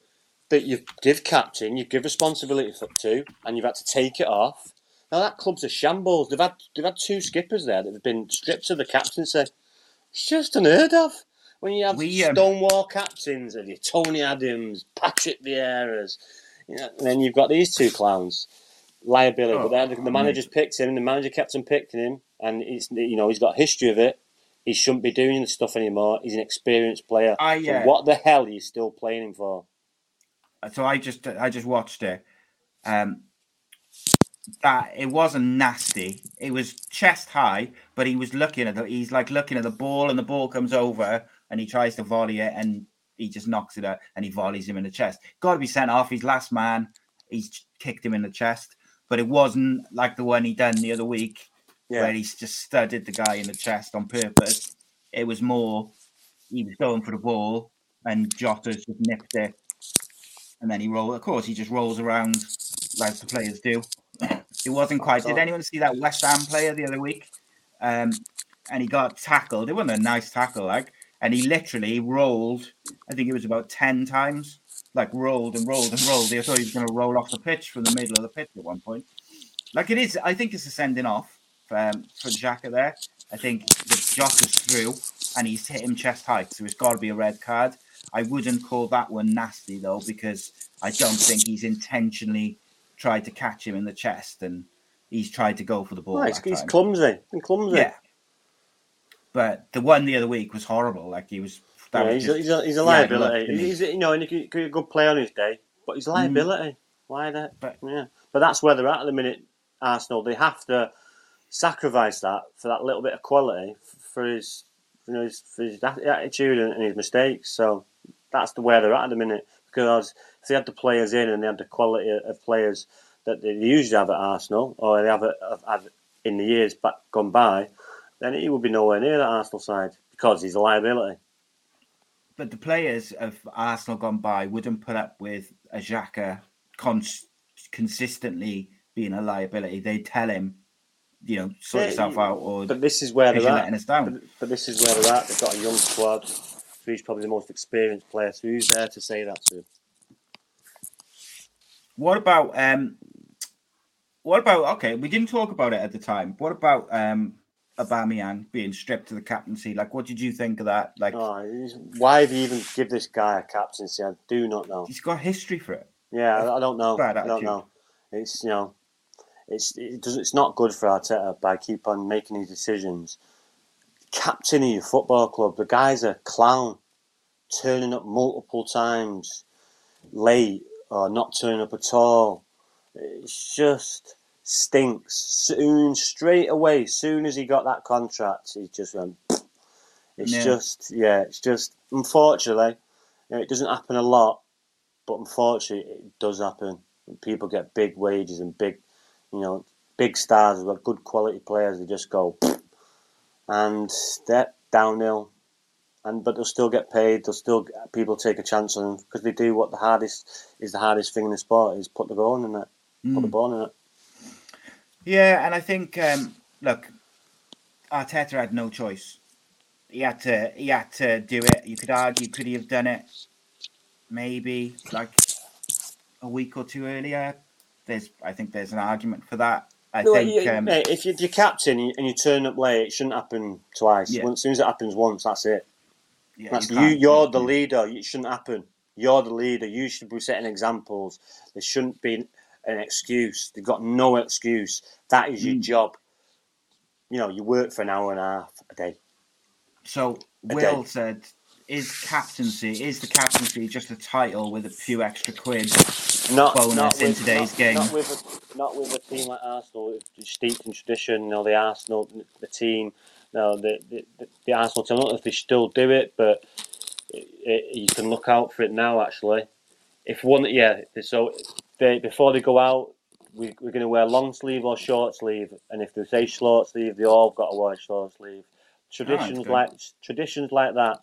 that you give captain, you give responsibility for to, and you've had to take it off. Now that club's a shambles. They've had they've had two skippers there that have been stripped of the captaincy. It's just unheard of. When you have We, um, Stonewall captains and your Tony Adams, Patrick Vieira's, you know, and then you've got these two clowns. Liability, Oh, but the, the manager's picked him. The manager kept on picking him, and it's you know he's got a history of it. he shouldn't be doing this stuff anymore. He's an experienced player. I, yeah. what the hell are you still playing him for? So I just I just watched it. Um, that it wasn't nasty. It was chest high, but he was looking at the, he's like looking at the ball, and the ball comes over, and he tries to volley it, and he just knocks it out, and he volleys him in the chest. Got to be sent off. He's last man. He's kicked him in the chest, but it wasn't like the one he done the other week, yeah. where he's just studded the guy in the chest on purpose. It was more he was going for the ball, and Jota just nipped it, and then he rolled. Of course, he just rolls around like the players do. [clears throat] It wasn't quite. Did anyone see that West Ham player the other week? Um, and he got tackled. It wasn't a nice tackle, like, and he literally rolled. I think it was about ten times, like rolled and rolled and rolled. I thought he was going to roll off the pitch from the middle of the pitch at one point. Like it is. I think it's a sending off um, for Xhaka there. I think the Josh is through, and he's hit him chest high, so it's got to be a red card. I wouldn't call that one nasty though, because I don't think he's intentionally tried to catch him in the chest and he's tried to go for the ball. No, he's, he's clumsy. He's clumsy. Yeah. But the one the other week was horrible. Like he was. Yeah, was he's, just, a, he's, a, he's, a, liability. He's, he's, you know, and he could, be a good play on his day, but he's a mm. liability. Mm. Why that? But, yeah. But that's where they're at at the minute. Arsenal. They have to sacrifice that for that little bit of quality for his, you know, his, for his attitude and his mistakes. So that's the where they're at at the minute. Because if they had the players in and they had the quality of players that they usually have at Arsenal or they have, have in the years back gone by, then he would be nowhere near that Arsenal side because he's a liability. But the players of Arsenal gone by wouldn't put up with a Xhaka cons- consistently being a liability. They'd tell him, you know, sort yeah, yourself out, or but this is where they're at. us down. But, but, this is where they're at. They've got a young squad. Who's probably the most experienced player? So who's there to say that to? What about um? What about okay? We didn't talk about it at the time. What about um? Aubameyang being stripped to the captaincy. Like, what did you think of that? Like, oh, why have you even give this guy a captaincy? I do not know. He's got history for it. Yeah, I don't know. I don't know. It's you know, it's it does it's not good for Arteta by keep on making these decisions. Captain of your football club, the guy's a clown, turning up multiple times, late, or not turning up at all. It just stinks. Soon, straight away, soon as he got that contract, he just went. It's yeah. just, yeah, it's just, unfortunately, you know, it doesn't happen a lot, but unfortunately, it does happen. People get big wages and big, you know, big stars, but good quality players, they just go, and they're downhill and but they'll still get paid. They'll still people take a chance on them because they do what the hardest is the hardest thing in the sport is put the ball in it, mm. put the mm. ball in it. Yeah, and I think um, look, Arteta had no choice. He had to. He had to do it. You could argue, could he have done it? Maybe like a week or two earlier. There's, I think, there's an argument for that. I no, think you, um, mate, if you're, captain and you turn up late, it shouldn't happen twice. Yeah. As soon as it happens once, that's it. Yeah, That's you. you are the leader. It shouldn't happen. You're the leader. You should be setting examples. There shouldn't be an excuse. They've got no excuse. That is your mm. job. You know, you work for an hour and a half a day. So a Will day. said, "Is captaincy is the captaincy just a title with a few extra quid not, bonus not in today's not, game? Not with a, not with a team like Arsenal, steeped in tradition. You know, the Arsenal, the team." Now, the, the, the Arsenal team, I don't know if they still do it, but it, it, you can look out for it now, actually. If one, yeah, so they, before they go out, we, we're going to wear long sleeve or short sleeve, and if they say short sleeve, they all have got to wear short sleeve. Traditions oh, like traditions like that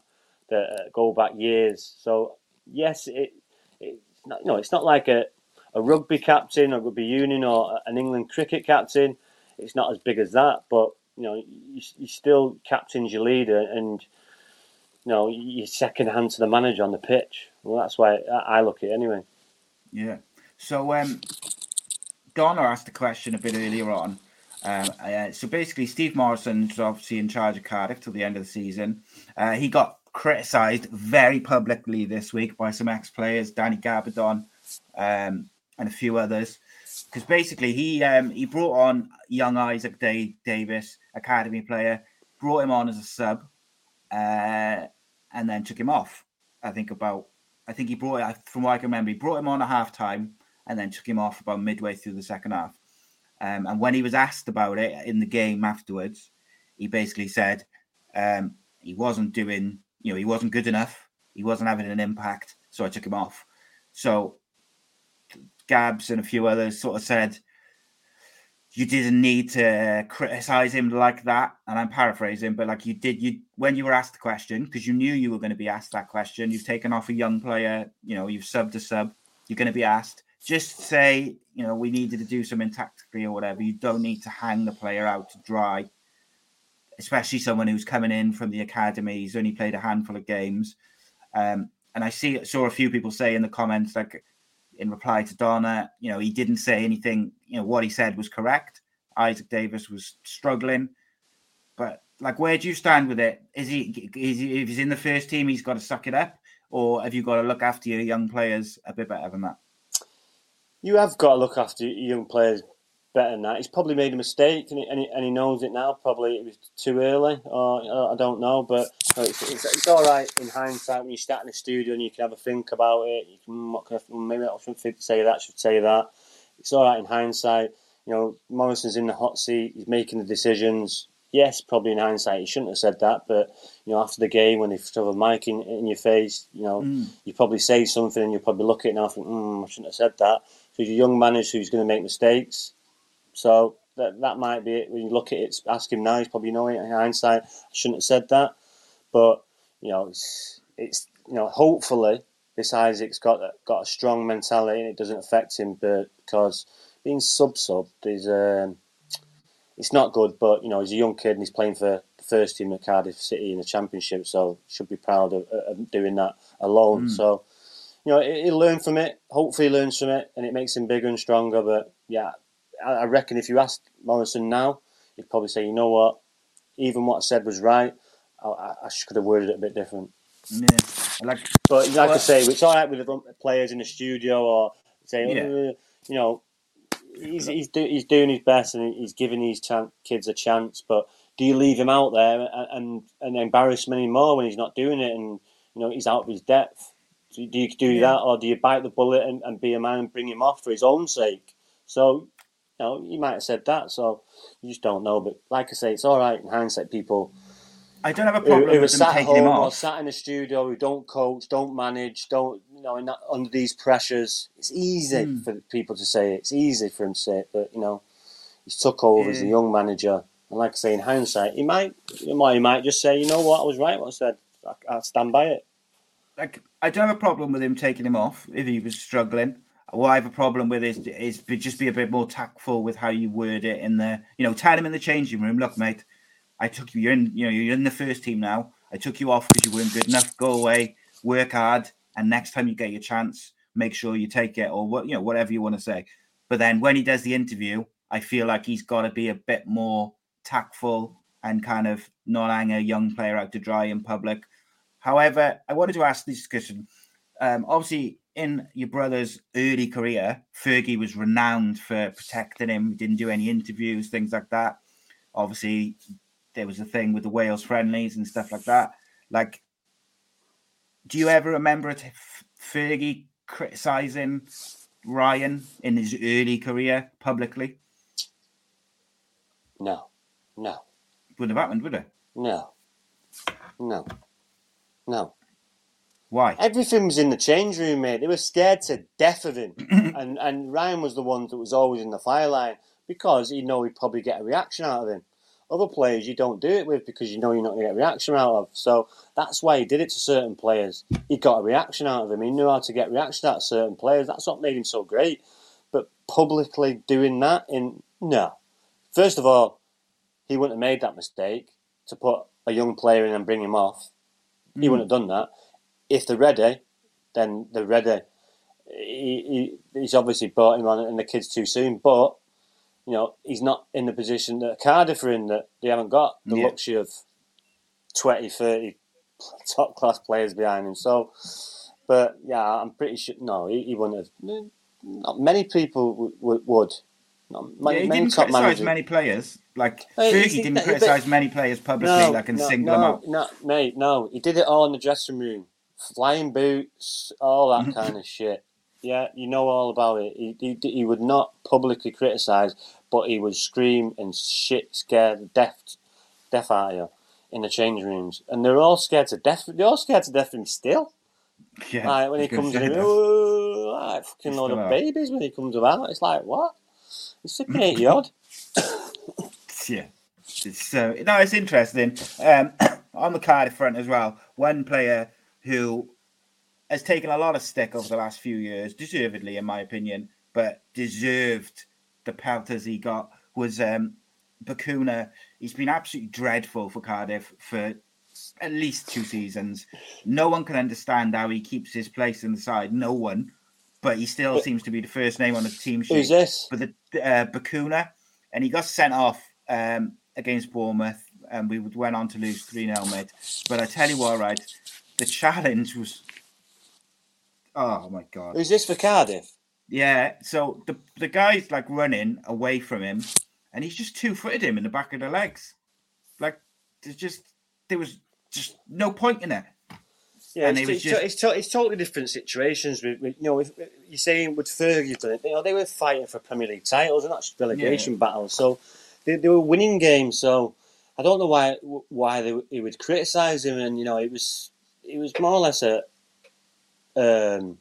that uh, go back years. So yes, it, it's not, no, it's not like a, a rugby captain or rugby union or an England cricket captain. It's not as big as that, but you know, you, you still captain's your leader and, you know, you're second hand to the manager on the pitch. Well, that's why I look at it anyway. Yeah. So, um, Donna asked a question a bit earlier on. Um, uh, so basically, Steve Morison's obviously in charge of Cardiff till the end of the season. Uh, he got criticised very publicly this week by some ex-players, Danny Gabbidon, um, and a few others, because basically he um, he brought on young Isaac Day Davis, academy player, brought him on as a sub, uh, and then took him off. I think about, I think he brought, from what I can remember, he brought him on at half time and then took him off about midway through the second half. Um, and when he was asked about it in the game afterwards, he basically said um, he wasn't doing, you know, he wasn't good enough. He wasn't having an impact, so I took him off. So Gabs and a few others sort of said you didn't need to criticize him like that. And I'm paraphrasing, but like you did, you when you were asked the question because you knew you were going to be asked that question. You've taken off a young player, you know, you've subbed a sub. You're going to be asked. Just say, you know, we needed to do something tactically or whatever. You don't need to hang the player out to dry, especially someone who's coming in from the academy. He's only played a handful of games. Um, and I see saw a few people say in the comments like in reply to Donna, you know, he didn't say anything, you know, what he said was correct. Isaac Davis was struggling. But like where do you stand with it? Is he is he if he's in the first team, he's got to suck it up, or have you got to look after your young players a bit better than that? You have got to look after your young players better than that. He's probably made a mistake and he, and he, and he knows it now. Probably it was too early, or uh, I don't know. But it's, it's, it's, all right in hindsight when you start in the studio and you can have a think about it. You can maybe I shouldn't say that. Should say that. It's all right in hindsight. You know, Morison's in the hot seat. He's making the decisions. Yes, probably in hindsight he shouldn't have said that, but you know, after the game when they shove a mic in, in your face, you know, mm. you probably say something and you probably look at it and I think, mm, I shouldn't have said that. So he's a young manager who's going to make mistakes so that that might be it. When you look at it, ask him now. He's probably knowing in hindsight. I shouldn't have said that, but you know, it's it's you know, hopefully this Isaac's got got a strong mentality and it doesn't affect him. But because being sub sub is um, it's not good. But you know, he's a young kid and he's playing for the first team at Cardiff City in the Championship, so should be proud of, of doing that alone. Mm. So you know, he'll learn from it. Hopefully, he learns from it, and it makes him bigger and stronger. But yeah, I reckon if you asked Morison now, he'd probably say, you know what, even what I said was right. I, I could have worded it a bit different. Yeah, like, but like well, I say, it's all right with the players in the studio or say, yeah. uh, you know, he's he's, do, he's doing his best and he's giving these chan- kids a chance. But do you leave him out there and and, and embarrass him anymore when he's not doing it and you know he's out of his depth? Do you, do, you do yeah. that or do you bite the bullet and, and be a man and bring him off for his own sake? So you know, you might have said that, so you just don't know. But like I say, it's all right in hindsight. People, I don't have a problem who, who with them taking him off. Or sat in the studio who don't coach, don't manage, don't you know, that, under these pressures. It's easy mm. for people to say it. It's easy for him to say it, but you know, he's took over yeah. as a young manager. And like I say, in hindsight, he might, he might, he might just say, you know what, I was right. What I said, I, I stand by it. Like I don't have a problem with him taking him off if he was struggling what I have a problem with is is just be a bit more tactful with how you word it in the you know tell him in the changing room look mate I took you you're in you know you're in the first team now. I took you off because you weren't good enough. Go away work hard and next time you get your chance make sure you take it or what you know whatever you want to say. But then when he does the interview I feel like he's got to be a bit more tactful and kind of not hang a young player out to dry in public. However I wanted to ask this question um, obviously in your brother's early career, Fergie was renowned for protecting him. He didn't do any interviews, things like that. Obviously, there was a thing with the Wales friendlies and stuff like that. Like, do you ever remember it, Fergie criticizing Ryan in his early career publicly? No, no. Wouldn't have happened, would it? No, no, no. Why? Everything was in the change room, mate. They were scared to death of him. [clears throat] and and Ryan was the one that was always in the fire line because he know he'd probably get a reaction out of him. Other players you don't do it with because you know you're not going to get a reaction out of. So that's why he did it to certain players. He got a reaction out of him. He knew how to get reaction out of certain players. That's what made him so great. But publicly doing that in no. First of all, he wouldn't have made that mistake to put a young player in and bring him off. He mm. wouldn't have done that if they're ready, then they're ready. He, he, he's obviously brought him on and the kid's too soon, but you know he's not in the position that Cardiff are in that they haven't got the yeah. luxury of 20, 30 top class players behind him. So, but yeah, I'm pretty sure no, he, he wouldn't have. Not many people w- w- would. My, yeah, he didn't criticise many players. Like hey, Fergie didn't criticise many players publicly, no, like and no, single no, them out. No, mate, no, he did it all in the dressing room, flying boots, all that kind of shit. Yeah, you know all about it. He, he, he would not publicly criticise, but he would scream and shit scare the death, death out of you in the change rooms, and they're all scared to death. They're all scared to death of him still. Yeah, like when he comes in, oh, like fucking load of out. babies when he comes about. It's like what? He's [laughs] fucking eighty odd. yeah, So, uh, no, it's interesting. Um, [coughs] on the Cardiff front as well, one player who has taken a lot of stick over the last few years, deservedly, in my opinion, but deserved the pelters he got was um, Bacuna. He's been absolutely dreadful for Cardiff for at least two seasons. No one can understand how he keeps his place in the side. No one, but he still but, seems to be the first name on the team sheet. Who's this? For the uh, Bacuna, and he got sent off um, against Bournemouth, and we went on to lose three 0 mate. But I tell you what, right, the challenge was Oh my god. Who's this for Cardiff? Yeah, so the the guy's like running away from him, and he's just two footed him in the back of the legs. Like there's just there was just no point in it. Yeah, and it's, it's, just... it's, it's, totally different situations. With, with, you know, if you're saying with Fergie done it, you know, they were fighting for Premier League titles and not relegation yeah. battles. So they, they were winning games. So I don't know why why they, he would criticise him. And you know, it was it was more or less a um,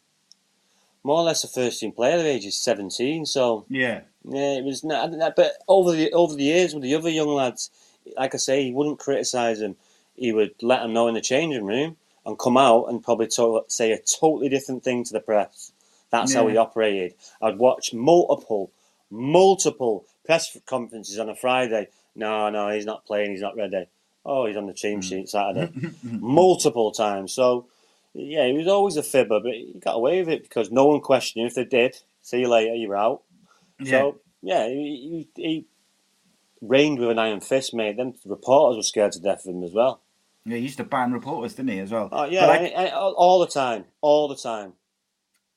more or less a first team player at age of seventeen. So yeah, yeah, it was. Not, but over the over the years with the other young lads, like I say, he wouldn't criticise them. He would let them know in the changing room and come out and probably say a totally different thing to the press. That's yeah. how he operated. I'd watch multiple, multiple press conferences on a Friday. No, no, he's not playing. He's not ready. Oh, he's on the team mm. sheet Saturday. [laughs] multiple times. So yeah, he was always a fibber, but he got away with it because no one questioned him. If they did, see you later, you're out. Yeah. So yeah, he, he, he, reigned with an iron fist, mate. Then reporters were scared to death of him as well. Yeah, he used to ban reporters, didn't he, as well? Oh yeah, like, I, I, all the time, all the time.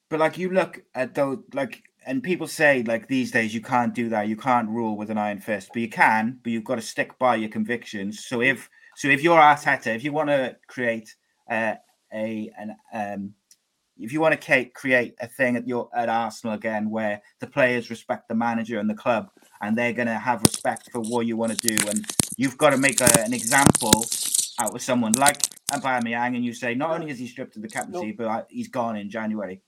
But like you look at those, like, and people say like these days you can't do that. You can't rule with an iron fist, but you can. But you've got to stick by your convictions. So if so, if you're Arteta, if you want to create uh, a an um, if you want to create a thing at your at Arsenal again where the players respect the manager and the club and they're going to have respect for what you want to do and you've got to make a, an example out of someone like Aubameyang and you say not only is he stripped of the captaincy no. but he's gone in January.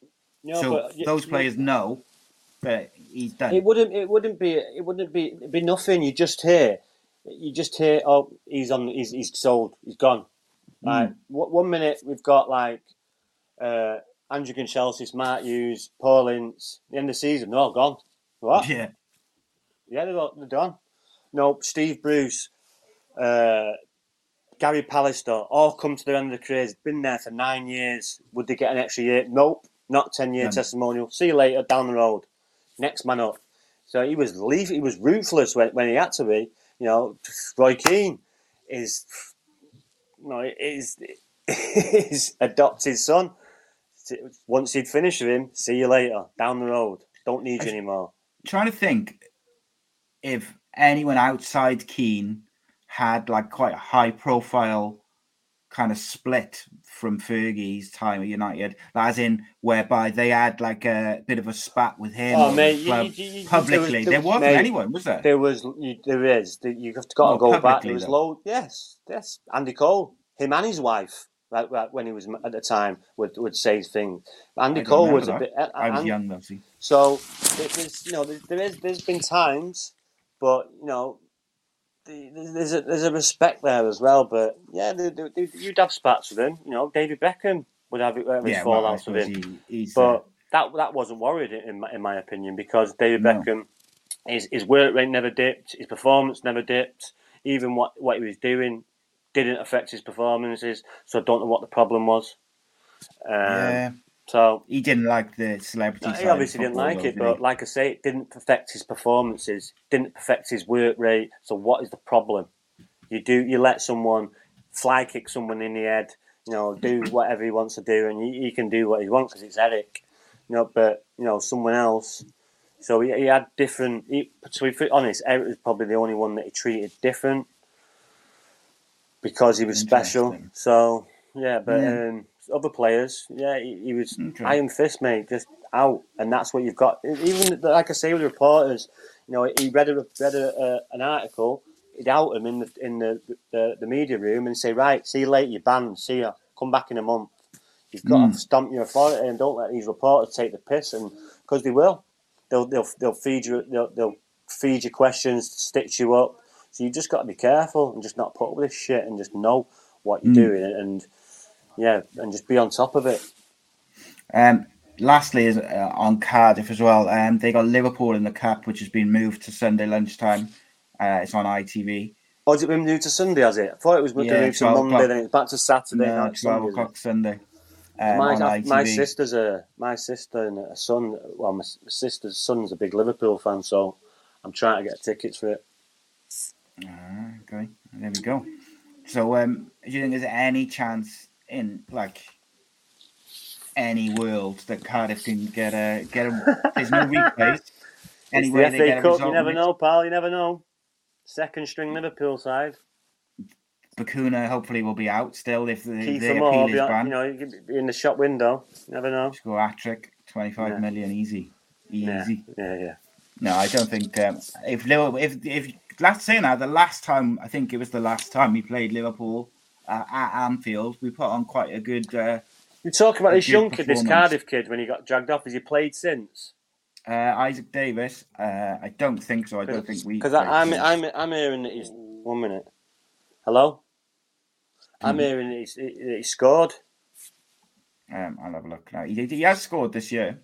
No, so but, those players know that he's done. It wouldn't it wouldn't be it wouldn't be be nothing. You just hear you just hear oh he's on he's he's sold he's gone like mm. one minute we've got like uh, Andrei Kanchelskis, Mark Hughes, Paul Ince. The end of the season, they're all gone. What? Yeah, yeah, they're, all, they're done. No, Steve Bruce, uh, Gary Pallister, all come to the end of the careers. Been there for nine years. Would they get an extra year? Nope, not ten year testimonial. See you later down the road. Next man up. So he was leave. He was ruthless when, when he had to be. You know, Roy Keane is no, his, his [laughs] adopted son. Once he'd finished with him, see you later, down the road. Don't need you anymore. Trying to think if anyone outside Keane had like quite a high profile kind of split from Fergie's time at United, as in whereby they had like a bit of a spat with him. Oh, mate, you, you, you, publicly, there, was, not anyone, was there? There was, there is. You've got to go back. There was low. Yes, yes. Andy Cole, him and his wife. Like, like when he was at the time, would would say things. Andy Cole was that. a bit. I was and, young, though. See. So there's, you know, there is there's been times, but you know, there's a there's a respect there as well. But yeah, they, they, you'd have spats with him. You know, David Beckham would have, have his yeah, fallouts well, with him. He, but uh... that that wasn't worried in my, in my opinion because David no. Beckham, his his work rate never dipped, his performance never dipped. Even what what he was doing didn't affect his performances. So I don't know what the problem was. Um, yeah. So he didn't like the celebrity. He obviously didn't like it, but like I say, it didn't affect his performances. Didn't affect his work rate. So what is the problem? You do you let someone fly kick someone in the head, you know, do [clears throat] whatever he wants to do, and he, he can do what he wants because it's Eric, you know. But you know, someone else So he, he had different. He, to be honest, Eric was probably the only one that he treated different because he was special. So yeah, but Yeah. Um, other players, yeah, he, he was Okay. iron fist, mate, just out, and that's what you've got. Even like I say with the reporters, you know, he read a read a, uh, an article, he'd out him in the in the, the the media room and say, right, see you later, you're banned, see ya, come back in a month. You've got Mm. to stamp your authority and don't let these reporters take the piss, and because they will, they'll they'll they'll feed you they'll, they'll feed you questions, stitch you up. So you just got to be careful and just not put up with this shit and just know what you're Mm. doing and yeah, and just be on top of it. Um, lastly, is uh, on Cardiff as well. Um, they got Liverpool in the cup, which has been moved to Sunday lunchtime. Uh, it's on ITV. Oh, has it been moved to Sunday? Has it? I thought it was Yeah, moved to Monday, o'clock. then it's back to Saturday. No, it's twelve Sunday, o'clock Sunday. Um, my, my sister's a my sister and a son. Well, my sister's son's a big Liverpool fan, so I'm trying to get tickets for it. Ah, okay, there we go. So, um, do you think there's any chance in like any world that Cardiff can get a get a? There's no replays. [laughs] Any It's way the they FA get a Cup. result You never know, pal. You never know. Second string Liverpool side. Bacuna hopefully will be out still if the, Kieffer the appeal is banned. you know, be in the shop window. You never know. Score hat trick, twenty five Yeah. million easy, easy. Yeah, yeah, yeah. No, I don't think um, if Liverpool, if if let's say now the last time I think it was the last time we played Liverpool uh, at Anfield, we put on quite a good. Uh, You talk about this young kid, this. Cardiff kid, when he got dragged off. Has he played since? uh, Isaac Davis, uh, I don't think so. I don't think we. Because I'm. I'm, I'm hearing that he's one minute. Hello. I'm Mm-hmm. hearing that he's, he, that he scored. Um, I'll have a look now. He, he has scored this year.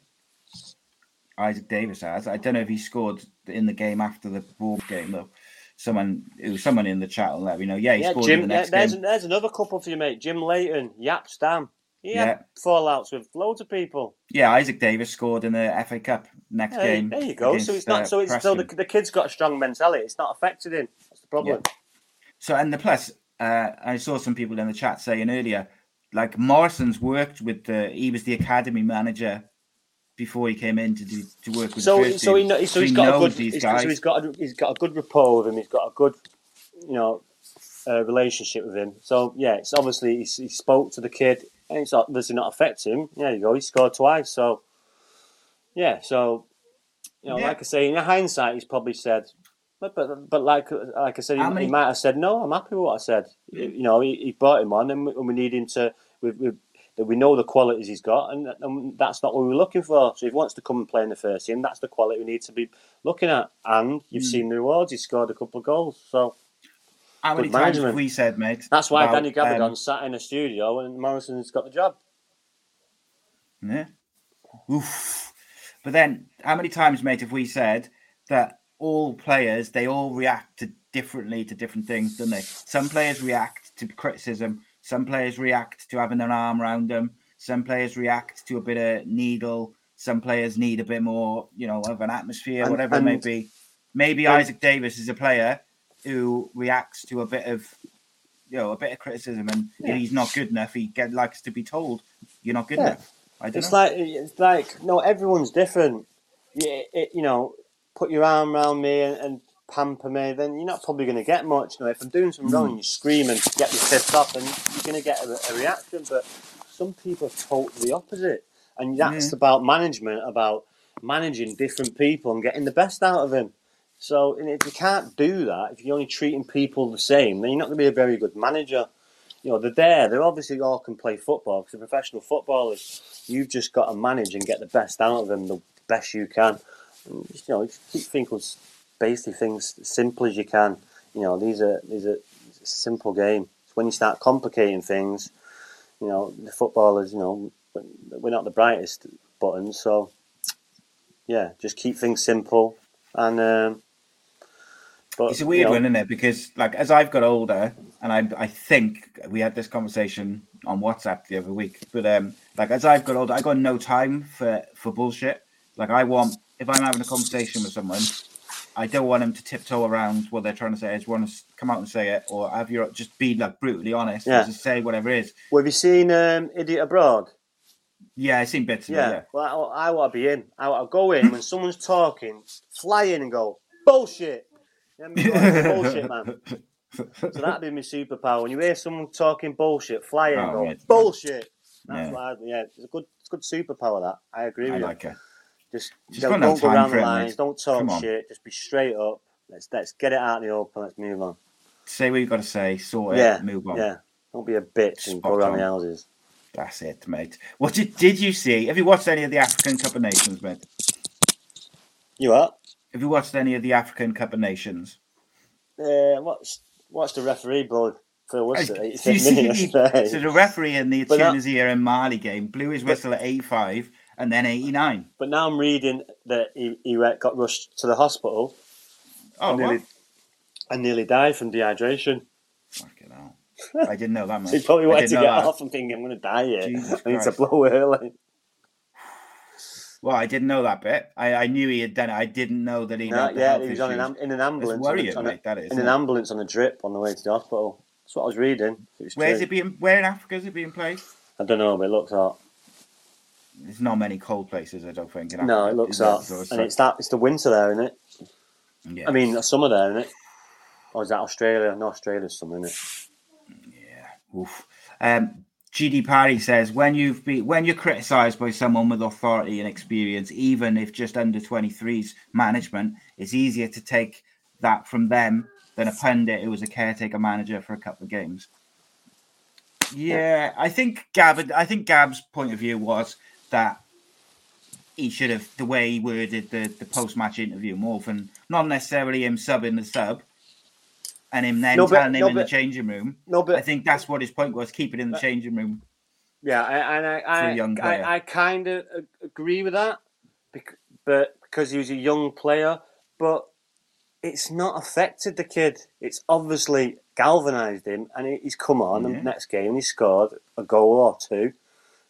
Isaac Davis has. I don't know if he scored in the game after the ball game though. Someone, it was someone in the chat will let me know. Yeah, he Yeah, scored in the next there's game. there's another couple for you, mate. Jim Leighton, Jaap Stam. He Yeah. had fallouts with loads of people. Yeah, Isaac Davis scored in the FA Cup next Hey, game. there you go. So it's not. uh, so it's so the, the kid's got a strong mentality. It's not affected him. That's the problem. So and the plus, uh, I saw some people in the chat saying earlier, like Morison's worked with the. He was the academy manager before he came in to do to work with. So, the first so he, team. kno- so he's got a good. these he's- guys. So he's got a, he's got a good rapport with him. He's got a good, you know, uh, relationship with him. So yeah, it's obviously he, he spoke to the kid, and it's obviously not affect him. There you go. He scored twice. So yeah, so you know, Yeah. like I say, in hindsight, he's probably said. But, but, but like like I said, he, many- he might have said no. I'm happy with what I said. You know, he, he brought him on, and we, and we need him to. We, we, that we know the qualities he's got, and, and that's not what we're looking for. So if he wants to come and play in the first team, that's the quality we need to be looking at. And you've Hmm. seen the rewards; he scored a couple of goals. So How many times have we said, mate? that's why about, Danny Gabbidon um, sat in a studio and Morison's got the job. Yeah. Oof. But then, how many times, mate, have we said that all players they all react to differently to different things, don't they? Some players react to criticism. Some players react to having their arm around them. Some players react to a bit of needle. Some players need a bit more, you know, of an atmosphere, And- whatever it may be. Maybe and- Isaac Davis is a player who reacts to a bit of, you know, a bit of criticism, and Yeah. if he's not good enough, he get likes to be told, "You're not good Yeah. enough." I don't It's know. like it's like no, everyone's different. You, you know, put your arm around me and, and pamper me, then you're not probably going to get much. You know, if I'm doing something Hmm. wrong and you scream and get me pissed off, and you're going to get a, a reaction. But some people are totally opposite, and that's about management, about managing different people and getting the best out of them. So and if you can't do that, if you're only treating people the same, then you're not going to be a very good manager. You know, they're there. They're obviously all can play football because they're professional footballers. You've just got to manage and get the best out of them, the best you can. And, you know, keep things, basically things simple as you can. You know, these are these are it's a simple game. It's when you start complicating things, you know, the footballers, you know, we're not the brightest buttons. So, yeah, just keep things simple and. Um, but, It's a weird you know, one, isn't it? Because like as I've got older, and I I think we had this conversation on WhatsApp the other week, but um like as I've got older, I got no time for for bullshit. Like I want if I'm having a conversation with someone, I don't want them to tiptoe around what they're trying to say. I just want to come out and say it, or have your just be like brutally honest, Yeah. and just say whatever it is. Well, have you seen um, Idiot Abroad? Yeah, I seen bits of Yeah, it. Yeah. well, I, I want to be in. I want to go in when someone's talking, fly in and go bullshit. You know what I mean? Like, bullshit, man. So that'd be my superpower. When you hear someone talking bullshit, fly in and Oh, go yeah. bullshit. That's Yeah. I, yeah, it's a good, it's a good superpower. That I agree I with you. like it. Just, Just don't, no don't go around the lines. Don't talk shit. Just be straight up. Let's let's get it out in the open. Let's move on. Say what you've got to say. Sort it. yeah, Move on. yeah. Don't be a bitch and Spot go around on. the houses. That's it, mate. What did, did you see? Have you watched any of the African Cup of Nations, mate? You what? Have you watched any of the African Cup of Nations? Uh, what's what's the referee blood? Phil Whistle, I- 86 minutes [laughs] so the referee in the But that- Tunisia and Mali game blew his whistle at 85 and then 89. But now I'm reading that he, he got rushed to the hospital Oh, and, nearly, and nearly died from dehydration. Fucking hell. I didn't know that, [laughs] much. He probably wanted to get that. off and thinking, I'm going to die here. Jesus I need to blow early. Well, I didn't know that bit. I, I knew he had done it. I didn't know that he No, yeah, he was on an, in an ambulance. It's on a- worrying, on a- mate, that is, in an it? ambulance on a drip on the way to the hospital. That's what I was reading. It was Where's true. it being? Where in Africa is it being placed? I don't know, but it looks hot. There's not many cold places, I don't think. In No, it looks is there? hot. It's And it's that. It's the winter there, isn't it? yeah. I mean, the summer there, isn't it? Or is that Australia? No, Australia's summer, isn't it? yeah. Oof. Um, GD Parry says when you've been when you're criticised by someone with authority and experience, even if just under 23's management, it's easier to take that from them than a pundit who was a caretaker manager for a couple of games. Yeah, I think Gab. I think Gab's point of view was that he should have the way he worded the, the post match interview more than not necessarily him subbing the sub and him then No, but- telling him no, in the changing room. No, but I think that's what his point was: keep it in the uh, changing room. Yeah, I, and I, I, young. I, I kind of agree with that, but because he was a young player, but it's not affected the kid. It's obviously galvanised him, and he's come on Yeah. the next game and he scored a goal or two.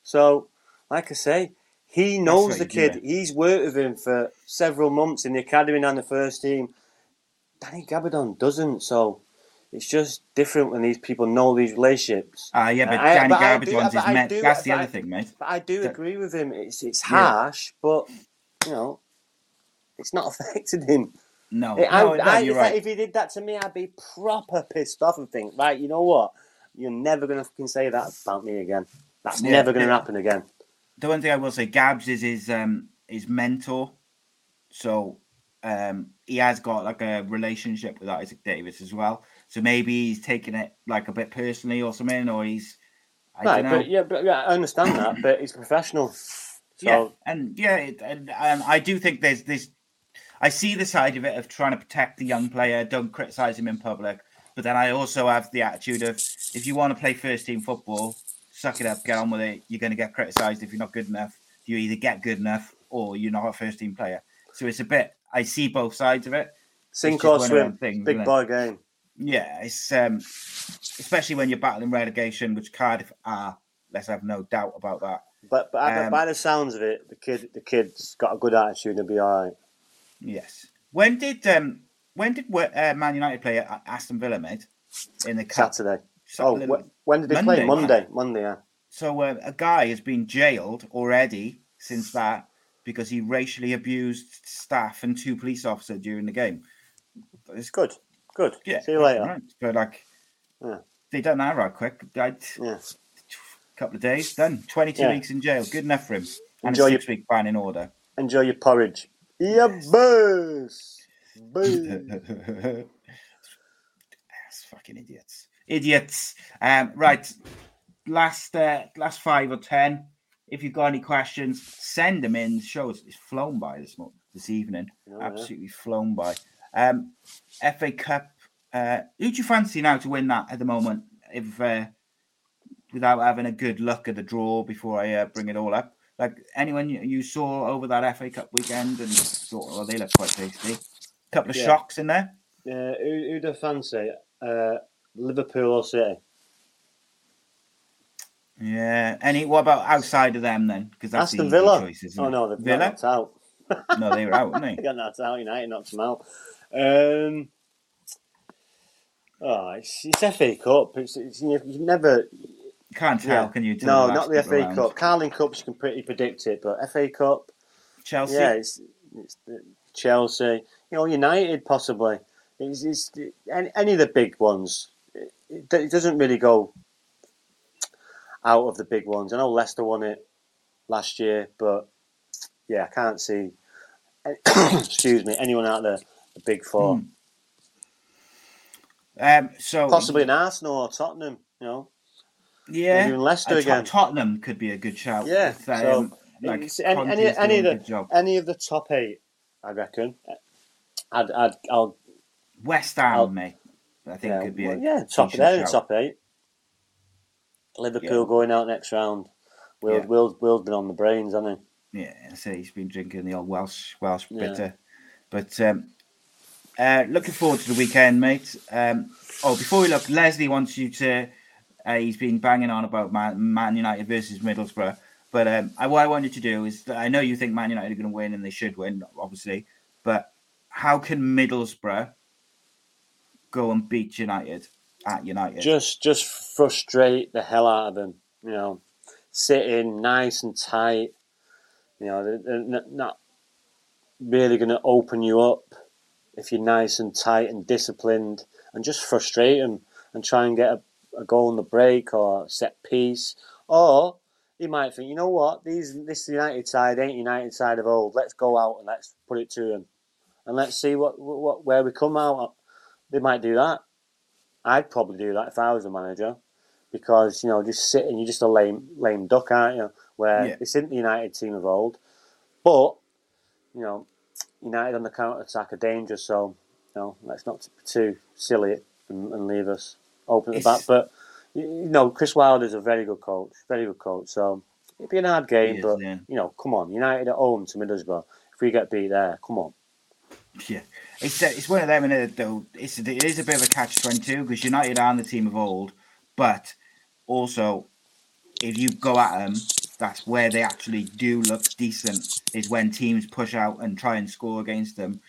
So, like I say, he knows the kid. yeah. He's worked with him for several months in the academy and the first team. Danny Gabbidon doesn't, so it's just different when these people know these relationships. Ah, yeah, but I- Danny but Garbage do- his do- That's the other I- thing, mate. But I do That- agree with him. It's it's Yeah. harsh, but you know, it's not [laughs] affected him. No, I, no, no, I, you're if, right. if he did that to me, I'd be proper pissed off and think, right, you know what? You're never gonna fucking say that about me again. That's Yeah, never gonna yeah. happen again. The one thing I will say, Gabs is his um his mentor, so um he has got like a relationship with Isaak Davies as well. So maybe he's taking it like a bit personally or something, or he's I right, but yeah, but yeah, I understand that, but he's professional. So yeah, and yeah, it, and, and I do think there's this. I see the side of it of trying to protect the young player, don't criticize him in public. But then I also have the attitude of if you want to play first team football, suck it up, get on with it. You're going to get criticized if you're not good enough. You either get good enough or you're not a first team player. So it's a bit. I see both sides of it. sink or swim, things, big boy game. Yeah, it's um, especially when you're battling relegation, which Cardiff are. Let's have no doubt about that. But but by- Um, by the sounds of it, the kid the kid's got a good attitude and be all right. Yes. When did um when did uh, Man United play at Aston Villa, mate? In the cup. Saturday. So- Oh, wh- when did they Monday, play? Monday. Monday. Yeah. So uh, a guy has been jailed already since that because he racially abused staff and two police officers during the game. It's Good. Good. yeah. See you later. Right. But like, Yeah. they done that right quick. Died Yeah. couple of days, done. Twenty two Yeah. weeks in jail. Good enough for him. And Enjoy your- week ban in order. Enjoy your porridge. Yeah, boss. [laughs] Boom. That's fucking idiots. Idiots. Um, right. Last uh, last five or ten. If you've got any questions, send them in. The show is it's flown by this mo- this evening. Oh, yeah. Absolutely flown by. Um, FA Cup. Uh, who do you fancy now to win that at the moment? If uh, without having a good look at the draw before I uh, bring it all up, like anyone you, saw over that FA Cup weekend and thought, oh, they look quite tasty. couple of Yeah. shocks in there. Yeah, who, who do fancy? Uh, Liverpool or City? Yeah. Any? What about outside of them then? Because that's Aston the Villa. choice, oh no, they've Villa. knocked out. No, they were out, weren't [laughs] They they? got knocked out. United knocked them out. Um, oh, it's, it's FA Cup. It's, it's, you've you've never. Can't tell, yeah. can you? Tell? No, not the FA rounds. Cup. Carling Cups you can pretty predict it, but FA Cup, Chelsea, yeah, it's, it's Chelsea. You know, United possibly. It's, it's any, any of the big ones. It, it doesn't really go out of the big ones. I know Leicester won it last year, but yeah, I can't see. [coughs] excuse me, anyone out there the big four. Mm. Um, so possibly an Arsenal or Tottenham, you know. Yeah, even Leicester again. Tottenham could be a good shout. Yeah, if, um, so like any, any, any of the any of the top eight, I reckon. I'd, I'd I'll West Ham, I'll, mate. I think yeah, could be a yeah top there in top eight. Liverpool yeah. going out next round. Will yeah. Will Will's been on the brains, hasn't he? Yeah, I say he's been drinking the old Welsh Welsh bitter. But um, uh, looking forward to the weekend, mate. Um, oh, before we look, Leslie wants you to. Uh, he's been banging on about Man, Man United versus Middlesbrough. But um, I, what I want you to do is, I know you think Man United are going to win, and they should win, obviously. But how can Middlesbrough go and beat United at United? Just, just frustrate the hell out of them. You know, sitting nice and tight. You know, they're not really going to open you up if you're nice and tight and disciplined, and just frustrate them and try and get a, a goal on the break or set piece. Or you might think, you know what, these this United side ain't United side of old. Let's go out and let's put it to them, and let's see what what where we come out. They might do that. I'd probably do that if I was a manager, because you know just sitting, you're just a lame lame duck, aren't you? Where yeah. it's in the United team of old, but you know, United on the counter attack are dangerous. So, you know, let's not be too silly and, and leave us open at the back. But you know, Chris Wilder's a very good coach, very good coach. So it'd be an hard game, is, but yeah. you know, come on, United at home to Middlesbrough. If we get beat there, come on. Yeah, it's uh, it's one of them, and though it's it is a bit of a catch twenty two because United are the team of old, but also if you go at them that's where they actually do look decent is when teams push out and try and score against them.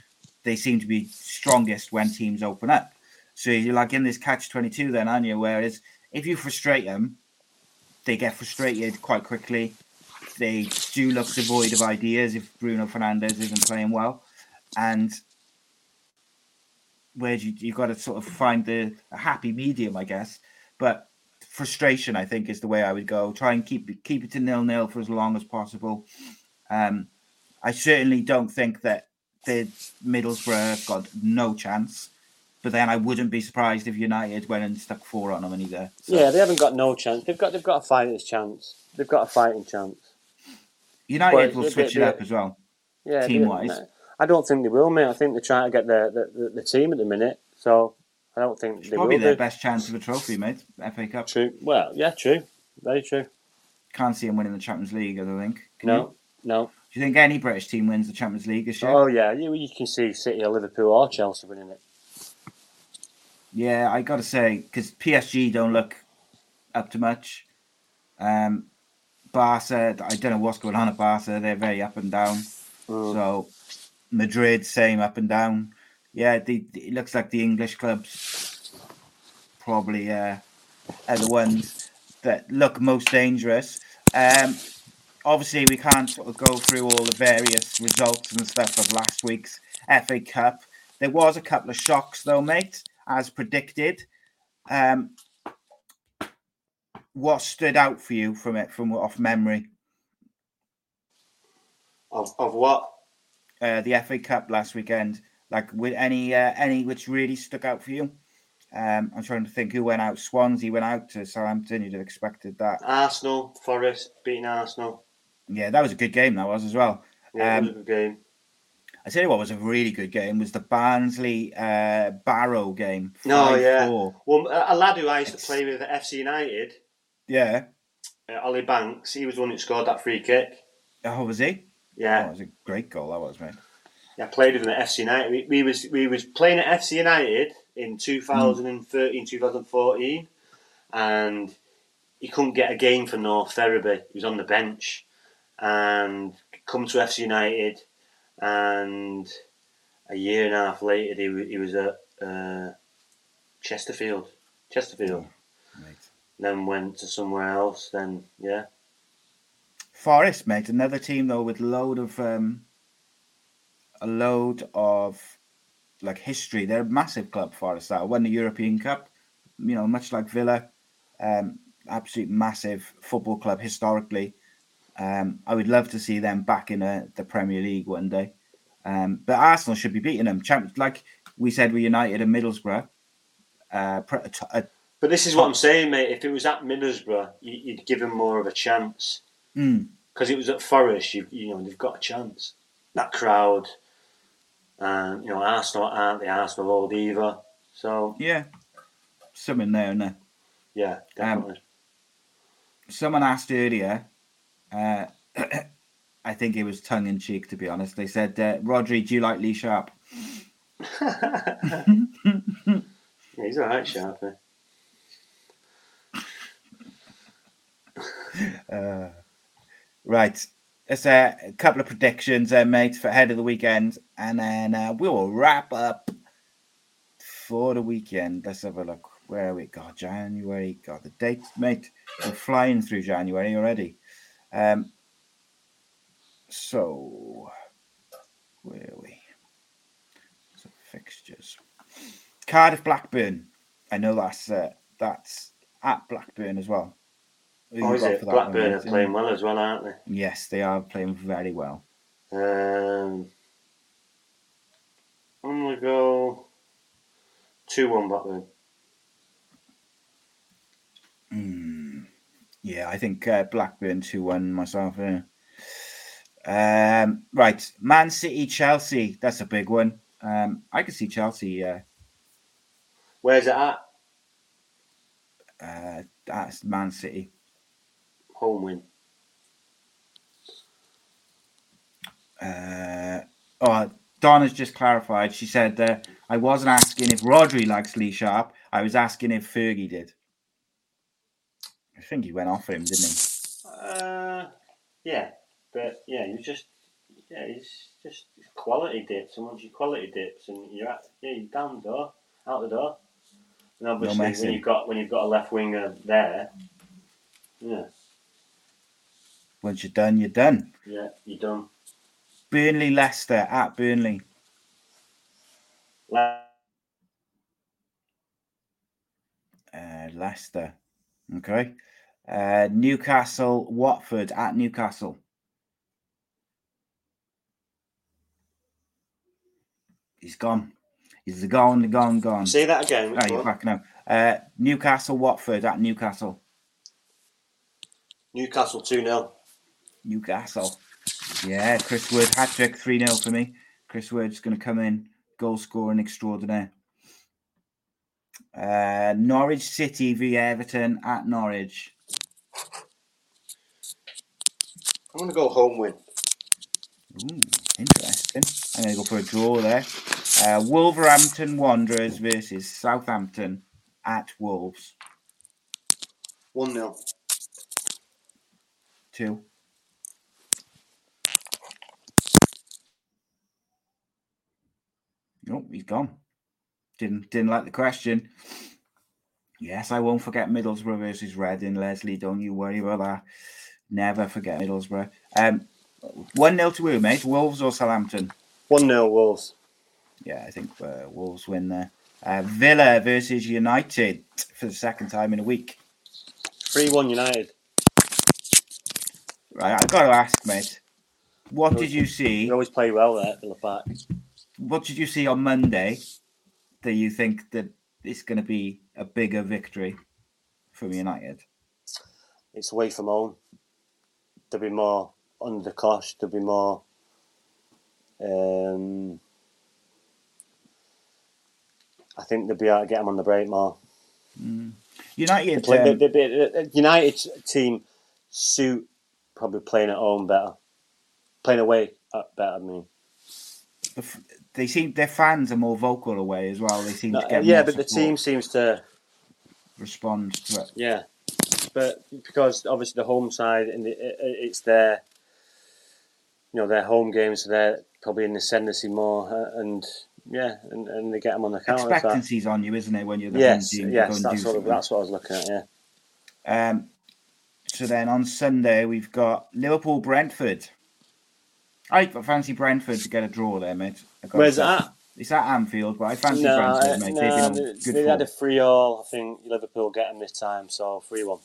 They seem to be strongest when teams open up. So you're like in this catch 22 then, aren't you? Whereas if you frustrate them, they get frustrated quite quickly. They do look devoid of ideas if Bruno Fernandes isn't playing well. And where you you got to sort of find the a happy medium, I guess. But frustration, I think, is the way I would go. Try and keep it, keep it to nil nil for as long as possible. Um, I certainly don't think that the Middlesbrough got no chance. But then I wouldn't be surprised if United went and stuck four on them either. So. Yeah, they haven't got no chance. They've got they've got a fighting chance. They've got a fighting chance. United will switch it up as well. Yeah, team wise. I don't think they will, mate. I think they're trying to get the, the, the team at the minute. So I don't think it's they probably their best chance of a trophy, mate. FA Cup. True. Well, yeah, true. Very true. Can't see them winning the Champions League. I don't think. Can no, you? no. Do you think any British team wins the Champions League this year? Oh yeah, you, you can see City or Liverpool or Chelsea winning it. Yeah, I got to say because PSG don't look up to much. Um, Barca, I don't know what's going on at Barca. They're very up and down. Mm. So Madrid, same up and down yeah, the, it looks like the English clubs probably uh, are the ones that look most dangerous. Um, obviously, we can't sort of go through all the various results and stuff of last week's FA Cup. There was a couple of shocks, though, mate, as predicted. Um, what stood out for you from it, from off memory? Of of what? Uh, the FA Cup last weekend. Like with any uh, any which really stuck out for you? Um, I'm trying to think who went out. Swansea went out to Southampton. You'd have expected that. Arsenal, Forest beating Arsenal. Yeah, that was a good game. That was as well. Yeah, um, was a good game. I tell you what was a really good game was the Barnsley uh, Barrow game. No, oh, yeah. Well, a lad who I used to play with at FC United. Yeah. Uh, Ollie Banks. He was the one who scored that free kick. Oh, was he? Yeah. Oh, it was a great goal. That was, mate. I played with him at FC United. We, we was we was playing at FC United in 2013, mm. 2014, and he couldn't get a game for North Ferriby. He was on the bench, and come to FC United, and a year and a half later he, he was at uh, Chesterfield. Chesterfield. Oh, then went to somewhere else, then yeah. Forest, mate, another team though with load of um, a load of like history. They're a massive club, Forest. That won the European Cup, you know, much like Villa. Um, absolute massive football club historically. Um, I would love to see them back in a, uh, the Premier League one day. Um, but Arsenal should be beating them. Champ- like we said, we United and Middlesbrough. Uh, but this is what I'm saying, mate. If it was at Middlesbrough, you'd give them more of a chance. Hmm. Because mm. it was at Forest, you, you know, they've got a chance. That crowd, and you know, Arsenal aren't the Arsenal old either. So yeah, something there and there. Yeah, um, definitely. Um, someone asked earlier. Uh, [coughs] I think it was tongue in cheek, to be honest. They said, uh, "Rhodri, do you like Lee Sharpe?" yeah, [laughs] [laughs] he's all right, Sharpe. uh, right. Uh, a couple of predictions, uh, mate, for ahead of the weekend, and then uh, we will wrap up for the weekend. Let's have a look. Where we got January? Got the dates, mate. We're flying through January already. Um, so where are we? So fixtures. Cardiff Blackburn. I know that's uh, that's at Blackburn as well. Oh, is it? Blackburn are playing well as well, aren't they? Yes, they are playing very well. Um, I'm gonna go two one Blackburn. Mm, yeah, I think uh, Blackburn 2 1 myself. Yeah. Um, right, Man City, Chelsea. That's a big one. Um, I can see Chelsea. Uh, Where's it at? Uh, that's Man City. Home win. Uh, oh, Donna's just clarified. She said, uh, I wasn't asking if Rhodri likes Lee Sharpe. I was asking if Fergie did. I think he went off him, didn't he? Uh, yeah, but yeah, you just yeah, he's just quality dips, and once you quality dips, and you're at, yeah, you're down the door, out the door. And obviously, no when you've got when you've got a left winger there, yeah. Once you're done, you're done. Yeah, you're done. Burnley, Leicester at Burnley. Le- uh, Leicester. Okay. Uh, Newcastle, Watford at Newcastle. He's gone. He's gone, gone, gone. Say that again. Which oh, you're back now. Uh, Newcastle, Watford at Newcastle. Newcastle 2 0. Newcastle. Yeah, Chris Wood, hat trick 3 0 for me. Chris Wood's going to come in, goal scoring extraordinaire. Uh, Norwich City v Everton at Norwich. I'm going to go home win. Ooh, interesting. I'm going to go for a draw there. Uh, Wolverhampton Wanderers versus Southampton at Wolves. 1 0. 2. Nope, he's gone. Didn't didn't like the question. Yes, I won't forget Middlesbrough versus Reading. Leslie, don't you worry about that. Never forget Middlesbrough. Um, one 0 to who, mate? Wolves or Southampton? One 0 Wolves. Yeah, I think uh, Wolves win there. Uh, Villa versus United for the second time in a week. Three one United. Right, I've got to ask, mate. What did you see? We always play well there, Villa Park. What did you see on Monday that you think that it's going to be a bigger victory from United? It's away from home. There'll be more under the cosh. There'll be more. Um, I think they'll be able to get them on the break more. Mm. United, play, um, the, the, the, United team suit probably playing at home better, playing away better. I mean, they seem their fans are more vocal away as well. They seem no, to get yeah, but the team seems to respond to it. Yeah, but because obviously the home side and it's their you know their home games, so they're probably in the ascendancy more, uh, and yeah, and, and they get them on the counter. Expectancy's on you, isn't it, when you're the yes, home team? Yes, that's what, that's what I was looking at. Yeah. Um, so then on Sunday we've got Liverpool Brentford. I fancy Brentford to get a draw there, mate. Where's that? It's at Anfield, but I fancy no, Brentford, mate. No, they, they had a free all. I think Liverpool get them this time, so free one.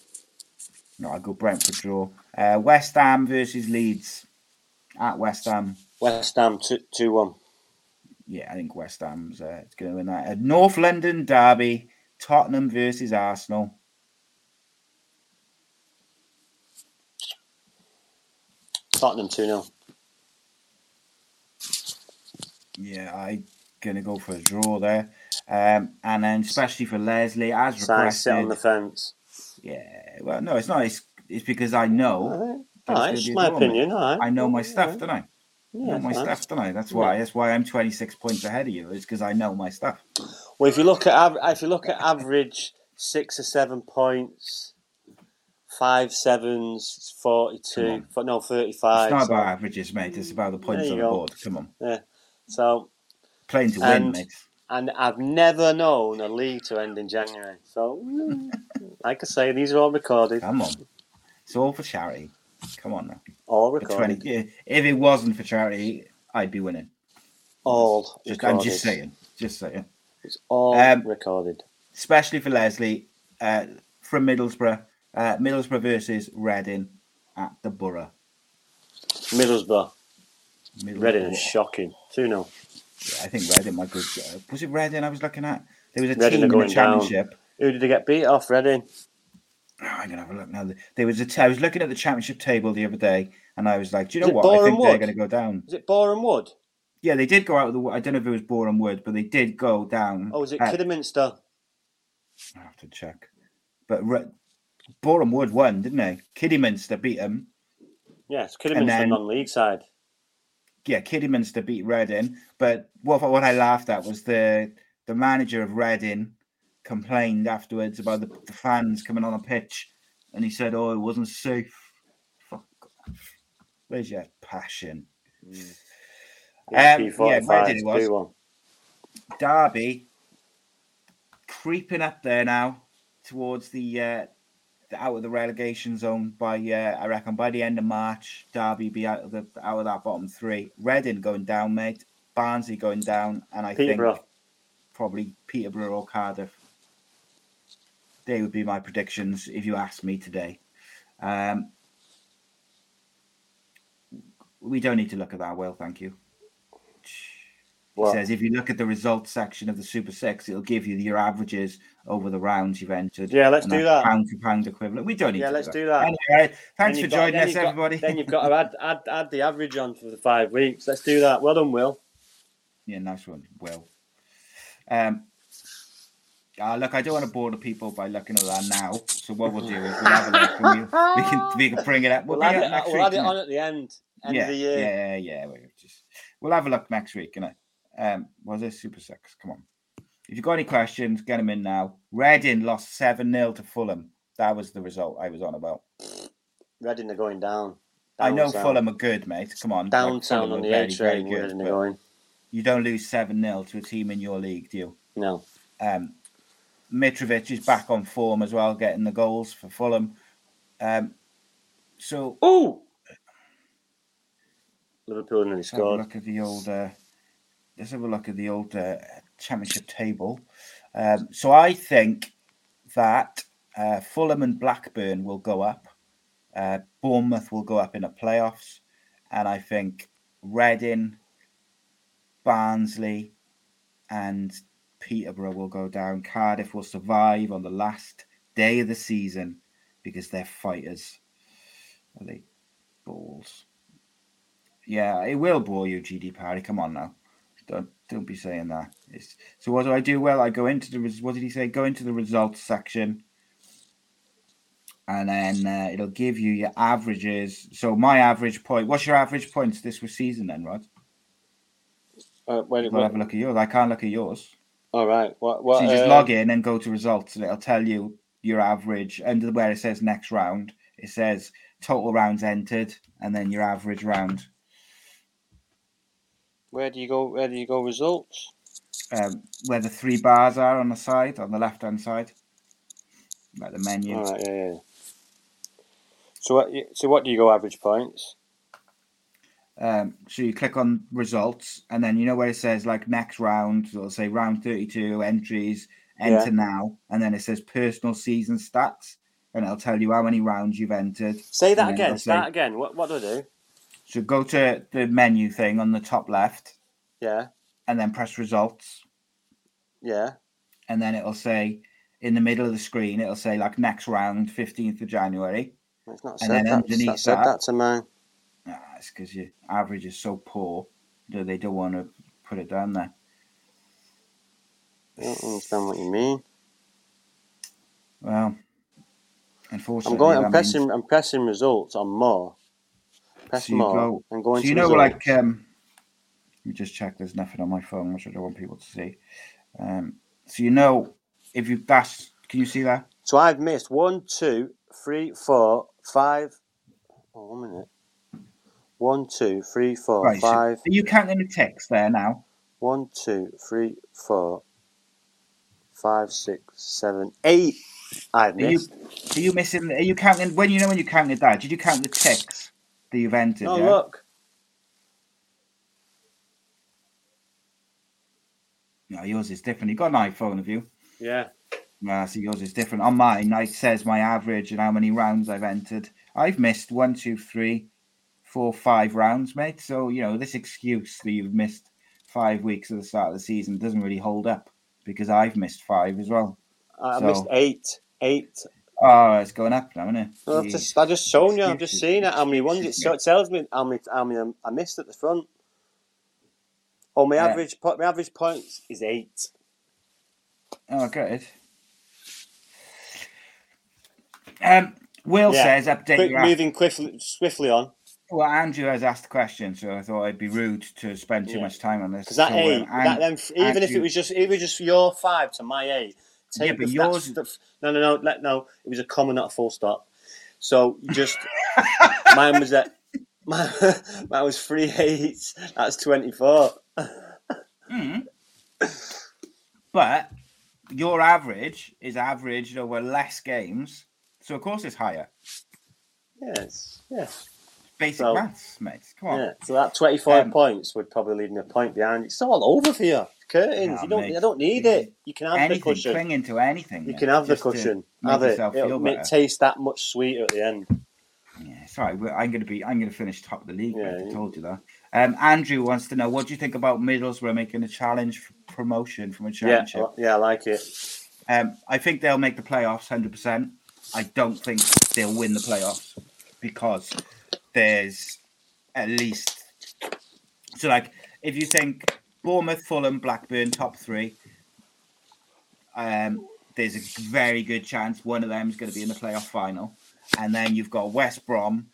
No, a good Brentford draw. Uh, West Ham versus Leeds at West Ham. West Ham two two one. Yeah, I think West Ham's uh, going to win that. A North London derby, Tottenham versus Arsenal. Tottenham two 0 Yeah, I gonna go for a draw there. Um, and then especially for Leslie, as requested. sit on the fence. Yeah, well, no, it's not. It's, it's because I know. All right, it's my opinion. All right. I know my stuff, don't I? Yeah, know my fine. stuff, don't I? That's why. Yeah. That's why I'm 26 points ahead of you. It's because I know my stuff. Well, if you look at if you look at average, six or seven points, five sevens, 42, no, 35. It's not so. about averages, mate. It's about the points on the board. Come on. Yeah. So playing to win, mate. And I've never known a league to end in January. So, [laughs] like I say, these are all recorded. Come on, it's all for charity. Come on now. All recorded. 20, if it wasn't for charity, I'd be winning. All. Just, I'm just saying. Just saying. It's all um, recorded. Especially for Leslie uh, from Middlesbrough. Uh, Middlesbrough versus Reading at the Borough. Middlesbrough. Reading is shocking. 2 0. Yeah, I think Reading might go. Uh, was it Reading I was looking at? There was a Reading team in the championship. Down. Who did they get beat off? Reading. Oh, I'm gonna have a look now. There was a. T- I was looking at the championship table the other day, and I was like, "Do you know what? I think Wood? they're going to go down." Is it Boreham Wood? Yeah, they did go out of the. I don't know if it was Boreham Wood, but they did go down. Oh, was it at, Kidderminster? I have to check, but Re- Boreham Wood won, didn't they? Kidderminster beat them. Yes, Kidderminster non-league side yeah, Kidderminster beat Reading, but what what I laughed at was the the manager of Reading complained afterwards about the, the fans coming on the pitch, and he said, "Oh, it wasn't safe." Fuck off. Where's your passion? Mm. Um, yeah, Reading was. Derby creeping up there now towards the uh, out of the relegation zone by uh, I reckon by the end of March. Derby be out of the out of that bottom three. Reading going down, mate. Barnsley going down, and I think probably Peterborough or Cardiff. They would be my predictions if you asked me today. Um, we don't need to look at that. Well, thank you. Well, says if you look at the results section of the Super Six, it'll give you your averages over the rounds you've entered. Yeah, let's do that. Pound for pound equivalent. We don't need. Yeah, to let's do that. do that. Anyway, thanks for joining got, us, got, everybody. Then you've got to add, add add the average on for the five weeks. Let's do that. Well done, Will. Yeah, nice one, Will. Um, uh, look, I don't want to bore the people by looking at that now. So what we'll do is we'll have a look. And we, we can we can bring it up. We'll, we'll, add, it, we'll week, add it, on at the end. end yeah, of the year. yeah, yeah. We'll just we'll have a look next week, you know. Um, was this Super Six? Come on. If you've got any questions, get them in now. Reading lost 7 0 to Fulham. That was the result I was on about. Reading are going down. down I know. Fulham are good, mate. Come on. Downtown like, on the A train, Reading are going. You don't lose 7 0 to a team in your league, do you? No. Um, Mitrovic is back on form as well, getting the goals for Fulham. Um, so. Oh! Liverpool nearly scored. Look at the old. Uh, let's have a look at the old uh, championship table. Um, so I think that uh, Fulham and Blackburn will go up. Uh, Bournemouth will go up in the playoffs, and I think Reading, Barnsley, and Peterborough will go down. Cardiff will survive on the last day of the season because they're fighters. Are they balls? Yeah, it will bore you, GD Parry. Come on now. Don't don't be saying that. It's, so what do I do? Well, I go into the what did he say? Go into the results section, and then uh, it'll give you your averages. So my average point. What's your average points this season then, Rod? Uh, when, we'll have a look at yours. I can't look at yours. All right. What? what so you just uh, log in and go to results, and it'll tell you your average. Under where it says next round, it says total rounds entered, and then your average round. Where do you go? Where do you go? Results. Um, where the three bars are on the side, on the left hand side, like the menu. All right, yeah, yeah. So what? So what do you go average points? Um, so you click on results, and then you know where it says like next round. It'll say round thirty-two entries, enter Yeah. now, and then it says personal season stats, and it'll tell you how many rounds you've entered. Say that again. say- that again. What what do I do? So go to the menu thing on the top left, Yeah, and then press results, yeah. and then it'll say in the middle of the screen, it'll say like next round, fifteenth of January. It's not And said then that. underneath That said that- that to me. Ah, it's because your average is so poor that they don't want to put it down there. I don't understand what you mean. Well, unfortunately, I'm going. I'm means- pressing. I'm pressing results on more. Press So you more. go- and going So you know, results. like, um, let me just check. There's nothing on my phone, which I don't want people to see. Um, so you know, if you that's, can you see that? So I've missed one, two, three, four, five. Oh, one minute. One, two, three, four, Right. So are you counting the ticks there now? One, two, three, four, five, six, seven, eight. I've Are you, missed. are you missing? Are you counting when you know when you counted that? Did you count the ticks that you've entered? Oh yeah? look. No, yours is different. You've got an iPhone, have you? Yeah. Uh, so yours is different. On mine, it says my average and how many rounds I've entered. I've missed one, two, three, four, five rounds, mate. So you know this excuse that you've missed five weeks at the start of the season doesn't really hold up because I've missed five as well. I I So- missed eight. Eight. Oh, it's going up now, isn't it? Well, I've just, I just shown you. I've just seen it. How many ones it, so it tells me how many how many I missed at the front. Oh, my Yeah. average my average points is eight. Oh, good. Um, Will Yeah. says update Quick, moving quickly, swiftly on Well, Andrew has asked a question, so I thought I'd be rude to spend too Yeah. much time on this. because that So, eight, um, that then even if it was just it was just your five to my eight. Take Yeah, but the- yours- the- no, no, no, let, no. It was a comma, not a full stop. So you just [laughs] mine was at mine, [laughs] mine was three eights. That's twenty four. Mm. But your average is averaged over less games, so of course it's higher. Yes, yeah, Basic So- maths, mate. Come on. yeah. So that twenty five Um, points would probably leave me a point behind. It's all over for you. Curtains. Oh, you don't. mate. I don't need it. You can have the cushion. clinging to anything. You mate, can have the cushion. Have it. It'll make, better. taste that much sweeter at the end. Yeah, sorry, I'm going to be. I'm going to finish top of the league. Yeah, I yeah. told you that. Um, Andrew wants to know what do you think about Middlesbrough making a challenge for promotion from a Yeah, championship? I- yeah, I like it. Um, I think they'll make the playoffs, hundred percent. I don't think they'll win the playoffs because there's at least so like if you think Bournemouth, Fulham, Blackburn, top three, um, there's a very good chance one of them is going to be in the playoff final, and then you've got West Brom.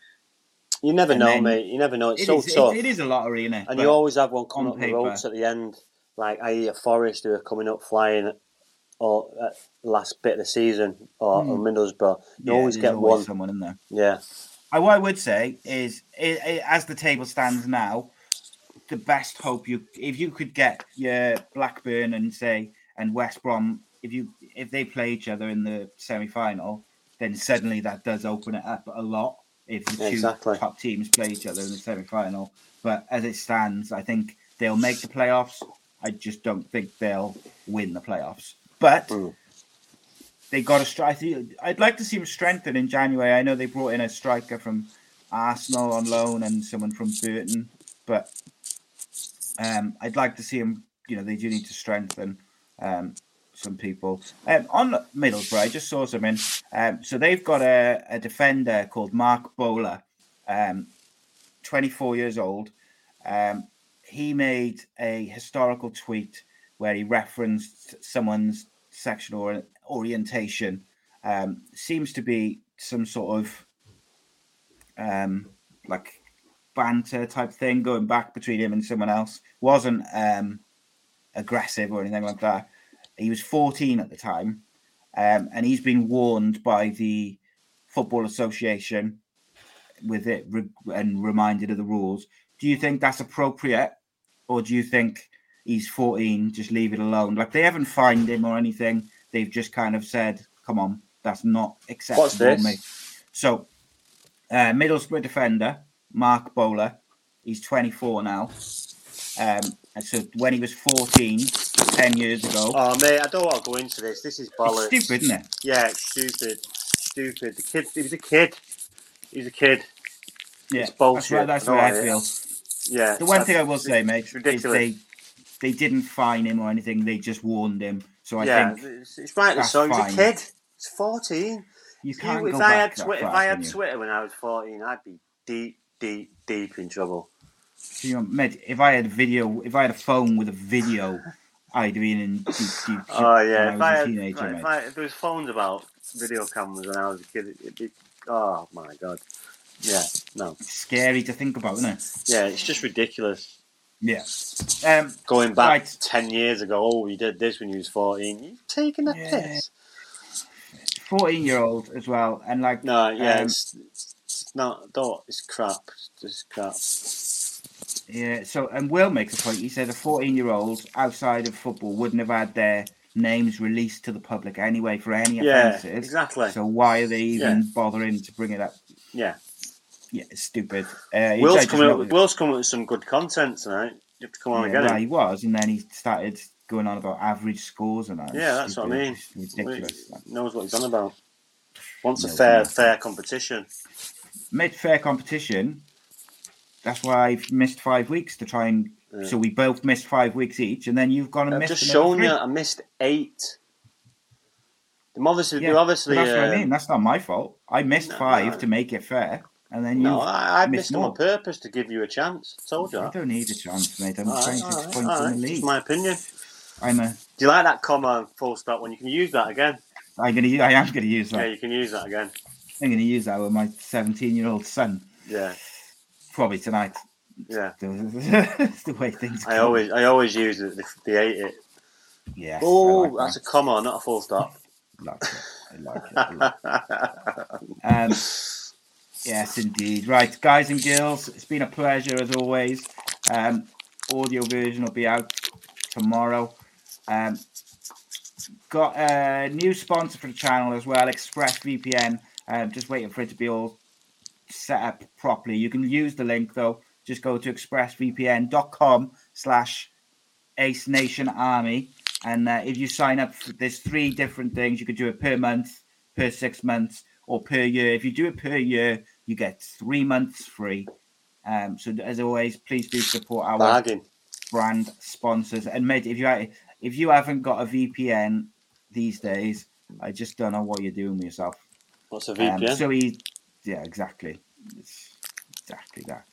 You never know, then- mate. You never know. It's It so is- it- tough. it is a lottery, isn't it? And But you always have one coming on up the paper- ropes at the end, like I a Forest who are coming up flying, or at last bit of the season, or, or Middlesbrough. You yeah, always get always one. someone in there. Yeah, I, what I would say is, i i as the table stands now, the best hope you if you could get your Blackburn and say and West Brom if you if they play each other in the semi final, then suddenly that does open it up a lot if the two Exactly. top teams play each other in the semi final. But as it stands, I think they'll make the playoffs. I just don't think they'll win the playoffs. But Mm. They got a strike. I'd like to see them strengthen in January. I know they brought in a striker from Arsenal on loan and someone from Burton, but um, I'd like to see them. You know, they do need to strengthen um, some people. Um, on Middlesbrough, I just saw something. Um, so they've got a, a defender called Marc Bola, um, 24 years old. Um, he made a historical tweet where he referenced someone's sexual or- orientation. Um, seems to be some sort of um, like banter type thing going back between him and someone else. Wasn't um, aggressive or anything like that. He was 14 at the time, um, and he's been warned by the Football Association with it re- and reminded of the rules. Do you think that's appropriate, or do you think he's 14, just leave it alone? Like they haven't fined him or anything. They've just kind of said, "Come on, that's not acceptable." What's this? mate." So Uh, Middlesbrough defender Marc Bola. He's 24 now. Um, and so when he was 14, 10 years ago. Oh, mate, I don't want to go into this. This is bollocks. It's stupid, isn't it? Yeah, it's stupid. Stupid. The kid, he was a kid. He was a kid. Yeah, it's bullshit. That's, right, that's what I feel. Yeah. The one thing I will say, mate, is they they didn't fine him or anything. They just warned him. So I yeah, think it's, it's rightly so. He's a kid. He's fourteen. You can't you, go if back I had that Twitter, if I had? Twitter when I was fourteen, I'd be deep, deep, deep in trouble. So, you know, mate, if I had a video, if I had a phone with a video, I'd be in deep, deep [laughs] Oh yeah, if I I, had, teenager, if. I, if there was phones about video cameras when I was a kid, it'd be oh my god. Yeah, no. Scary to think about, isn't it? Yeah, it's just ridiculous. Yeah. Um, Going back Right. ten years ago, oh, you did this when you was fourteen. You taking a Yeah. piss? fourteen-year-old as well, and like No, yeah, um, it's, it's not. Don't. It's crap. It's just crap. Yeah, so and Will makes a point. He said a 14 year old outside of football wouldn't have had their names released to the public anyway for any Yeah, offences. exactly. So why are they even Yeah. bothering to bring it up? Yeah. Yeah, it's stupid. Uh, Will's coming. Up, Will's coming with some good content tonight. You have to come on yeah, well, him. he was, and then he started going on about average scores and that. Yeah, that's what I mean. It's ridiculous. He knows what he's on about. Wants a fair, no. fair competition. Mid fair competition. That's why I've missed five weeks to try and. Yeah. So we both missed five weeks each, and then you've gone and I've missed. just shown you. I missed eight. Them obviously, Yeah, obviously. that's what I uh, mean. That's not my fault. I missed No, five no. to make it fair, and then you. No, I, I missed missed on purpose to give you a chance. Told you I don't need a chance, mate. I'm All trying right, points all right. in the league. my opinion. I'm a. Do you like that comma full stop when you can use that again? I'm gonna. I am gonna use that. Yeah, you can use that again. I'm gonna use that with my 17 year old son. Yeah, Probably tonight. yeah. [laughs] It's the way things. I go. always, I always use it. They, they hate it. Yeah. Oh, like that's a comma, not a full stop. [laughs] that. I like it. I like it. [laughs] Um, yes, indeed. Right, guys and girls, it's been a pleasure as always. Um, audio version will be out tomorrow. Um, got a new sponsor for the channel as well, ExpressVPN. Um, just waiting for it to be all set up properly. You can use the link though. Just go to expressvpn.com slash Ace Nation Army. And uh, if you sign up, for, there's three different things. You could do it per month, per six months, or per year. If you do it per year, you get three months free. Um, so as always, please do support our Bargain. brand sponsors. And mate, if you if you haven't got a VPN these days, I just don't know what you're doing with yourself. What's a Um, VPN? so he, yeah, exactly, it's exactly that.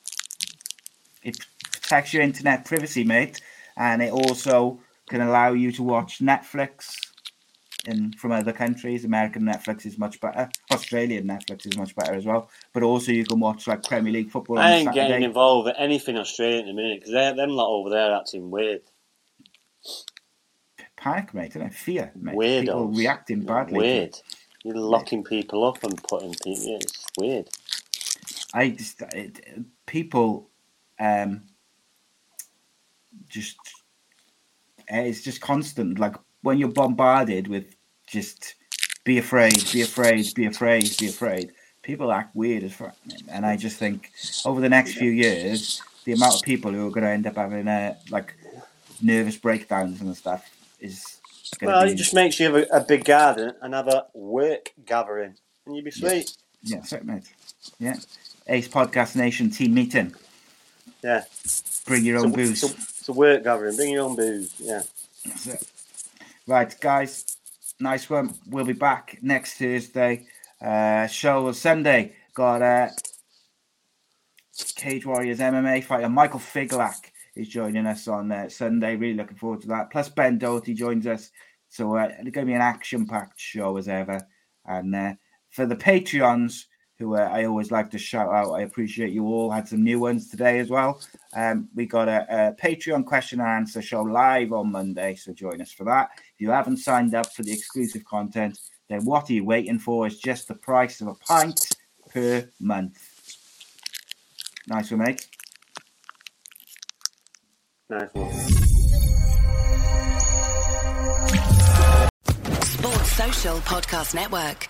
It protects your internet privacy, mate, and it also can allow you to watch Netflix in from other countries. American Netflix is much better. Australian Netflix is much better as well. But also you can watch like Premier League football I on ain't getting involved with anything Australian at the minute because them lot over there acting weird. Panic, mate, it? Fear, mate. Weirdos. People reacting badly. Weird. You're locking people up and putting people. Yeah, it's weird. I just it, people um just it's just constant like when you're bombarded with just be afraid be afraid be afraid be afraid people act weird as fuck and i just think over the next few years the amount of people who are going to end up having uh, like nervous breakdowns and stuff is going Well, to be it just makes you have a, a big garden and have a work gathering, and you'd be sweet. yeah it, mate yeah ace podcast nation team meeting Yeah. bring your It's own a, booze it's, a, it's a work gathering. Bring your own booze. Yeah. Right, guys. Nice one. We'll be back next Thursday. Uh, show of Sunday. Got uh, Cage Warriors MMA fighter Michael Figlak is joining us on uh, Sunday. Really looking forward to that. Plus Ben Doherty joins us. So uh, it's going to be an action-packed show as ever. And uh, for the Patreons, who uh, I always like to shout out, I appreciate you all. Had some new ones today as well. Um, we got a, a Patreon question and answer show live on Monday, so join us for that. If you haven't signed up for the exclusive content, then what are you waiting for? It's just the price of a pint per month. Nice one, mate. Nice one. Sports Social Podcast Network.